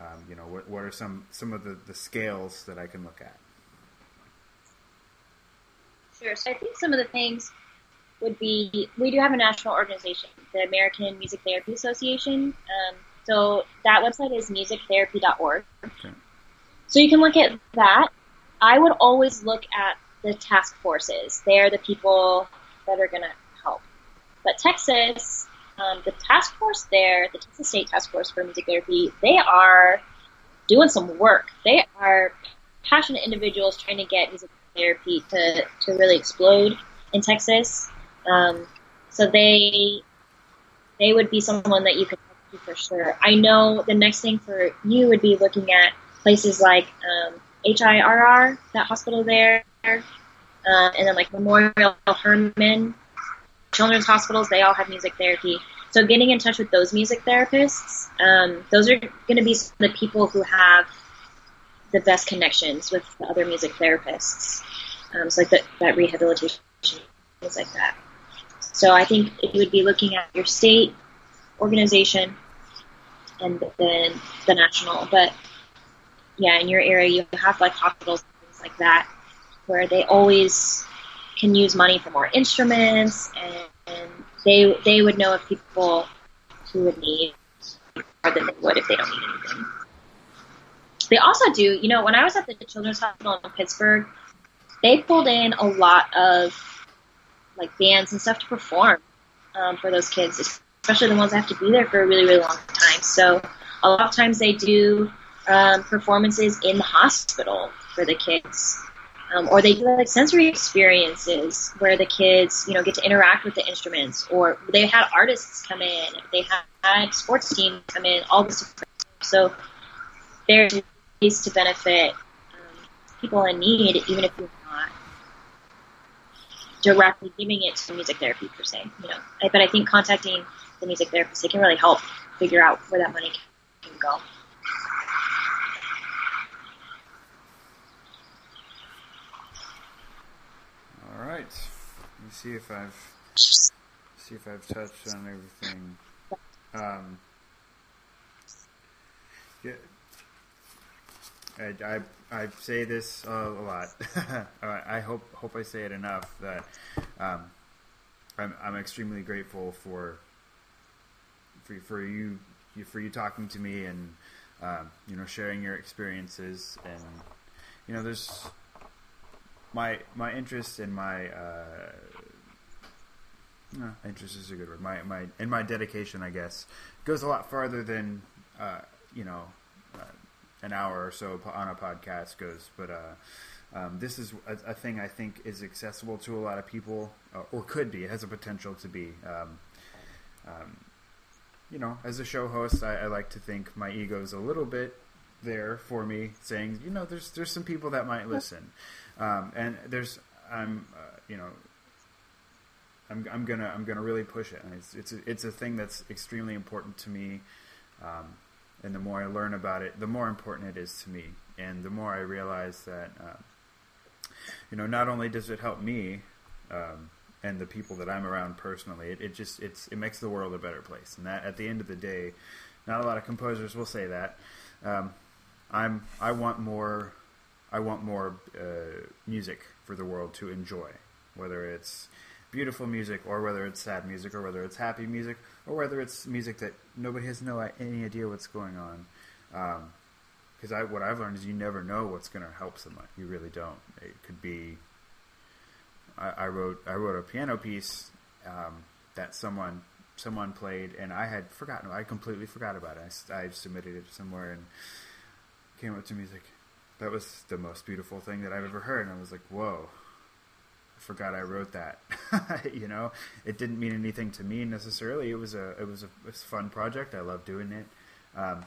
Um, you know, what, what are some some of the, the scales that I can look at? Sure. So I think some of the things would be we do have a national organization, the American Music Therapy Association. Um, so that website is musictherapy.org. Okay. So you can look at that. I would always look at the task forces. They're the people that are going to help. But Texas, um, the task force there, the Texas State Task Force for Music Therapy, they are doing some work. They are passionate individuals trying to get music therapy to, to really explode in Texas. Um, so they they would be someone that you could talk to for sure. I know the next thing for you would be looking at places like um, HIRR, that hospital there, uh, and then like Memorial Hermann, children's hospitals, they all have music therapy. So getting in touch with those music therapists, um, those are going to be the people who have the best connections with the other music therapists. Um, so like the, that rehabilitation, things like that. So I think you would be looking at your state organization and then the national. But yeah, in your area, you have like hospitals things like that where they always can use money for more instruments and, and they they would know if people who would need more than they would if they don't need anything. They also do, you know, when I was at the Children's Hospital in Pittsburgh, they pulled in a lot of like bands and stuff to perform um, for those kids, especially the ones that have to be there for a really, really long time. So a lot of times they do um, performances in the hospital for the kids. Um, or they do like sensory experiences where the kids, you know, get to interact with the instruments, or they had artists come in, they had sports teams come in, all this. So there's ways to benefit um, people in need, even if you're not directly giving it to music therapy per se. You know, but I think contacting the music therapist, they can really help figure out where that money can go. All right. Let me see if I've see if I've touched on everything. Um, yeah, I, I, I say this a lot. I hope hope I say it enough that um, I'm I'm extremely grateful for for for you for you talking to me and um, you know sharing your experiences and you know there's my my interest and my uh, no, interest is a good word. My my and my dedication, I guess, goes a lot farther than uh, you know uh, an hour or so on a podcast goes. But uh, um, this is a, a, thing I think is accessible to a lot of people, uh, or could be. It has a potential to be. Um, um, you know, as a show host, I, I like to think my ego is a little bit there for me, saying, you know, there's there's some people that might listen. Um, and there's, I'm, uh, you know, I'm, I'm gonna, I'm gonna really push it. And it's, it's, a, it's a thing that's extremely important to me. Um, and the more I learn about it, the more important it is to me. And the more I realize that, uh, you know, not only does it help me, um, and the people that I'm around personally, it, it just, it's, it makes the world a better place. And that, at the end of the day, not a lot of composers will say that. Um, I'm, I want more I want more uh, music for the world to enjoy, whether it's beautiful music or whether it's sad music or whether it's happy music or whether it's music that nobody has no any idea what's going on. Um, because I what I've learned is you never know what's going to help someone. You really don't. It could be. I, I wrote I wrote a piano piece um, that someone someone played, and I had forgotten. I completely forgot about it. I, I submitted it somewhere and came up to like, "That was the most beautiful thing that I've ever heard." And I was like, "Whoa." I Forgot I wrote that. you know, it didn't mean anything to me necessarily. It was a it was a, it was a fun project. I love doing it. Um,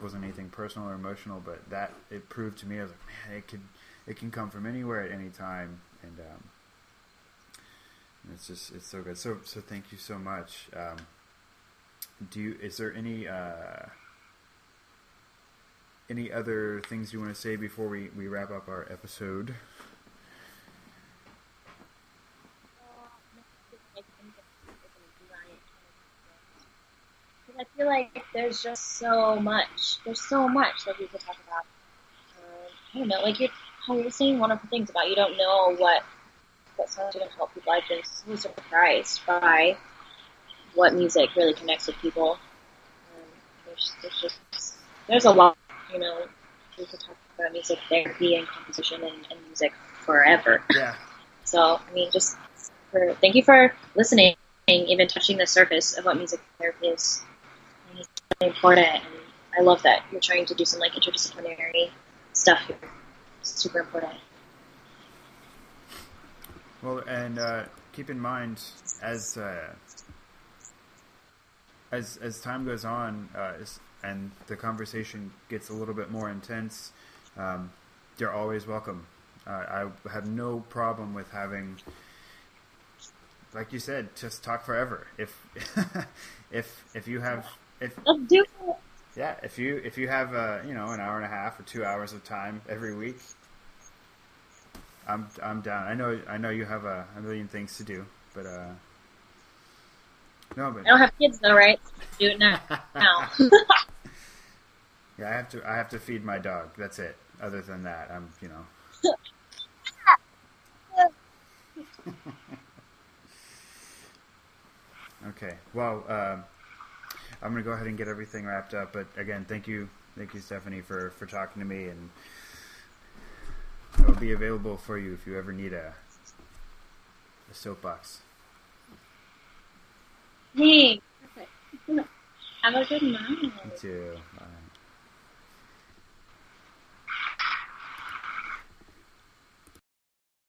wasn't anything personal or emotional, but that it proved to me. I was like, man, it could it can come from anywhere at any time, and um, it's just it's so good. So so thank you so much. Um, do you is there any uh, any other things you want to say before we, we wrap up our episode? I feel like there's just so much. There's so much that we could talk about. Um, I don't know, like you're, how you were saying wonderful things about you don't know what what song's going to help people. I've been so surprised by what music really connects with people. Um, there's, there's just there's a lot, you know. We could talk about music therapy and composition and, and music forever. Yeah. So I mean, just for thank you for listening, even touching the surface of what music therapy is. It's really important, and I love that you're trying to do some like interdisciplinary stuff here. It's super important. Well, and uh, keep in mind as uh, as as time goes on, uh, and the conversation gets a little bit more intense, um, you're always welcome. Uh, I have no problem with having, like you said, just talk forever. If if if you have if Let's do it. yeah if you if you have uh, you know an hour and a half or two hours of time every week, I'm I'm down. I know I know you have a, a million things to do, but uh, no, but I don't have kids though, right? Do it now. now. yeah, I have to I have to feed my dog. That's it. Other than that, I'm you know. okay. Well, um, I'm gonna go ahead and get everything wrapped up. But again, thank you, thank you, Stephanie, for for talking to me, and I'll be available for you if you ever need a a soapbox. Hey, perfect. Have a good night. Me too.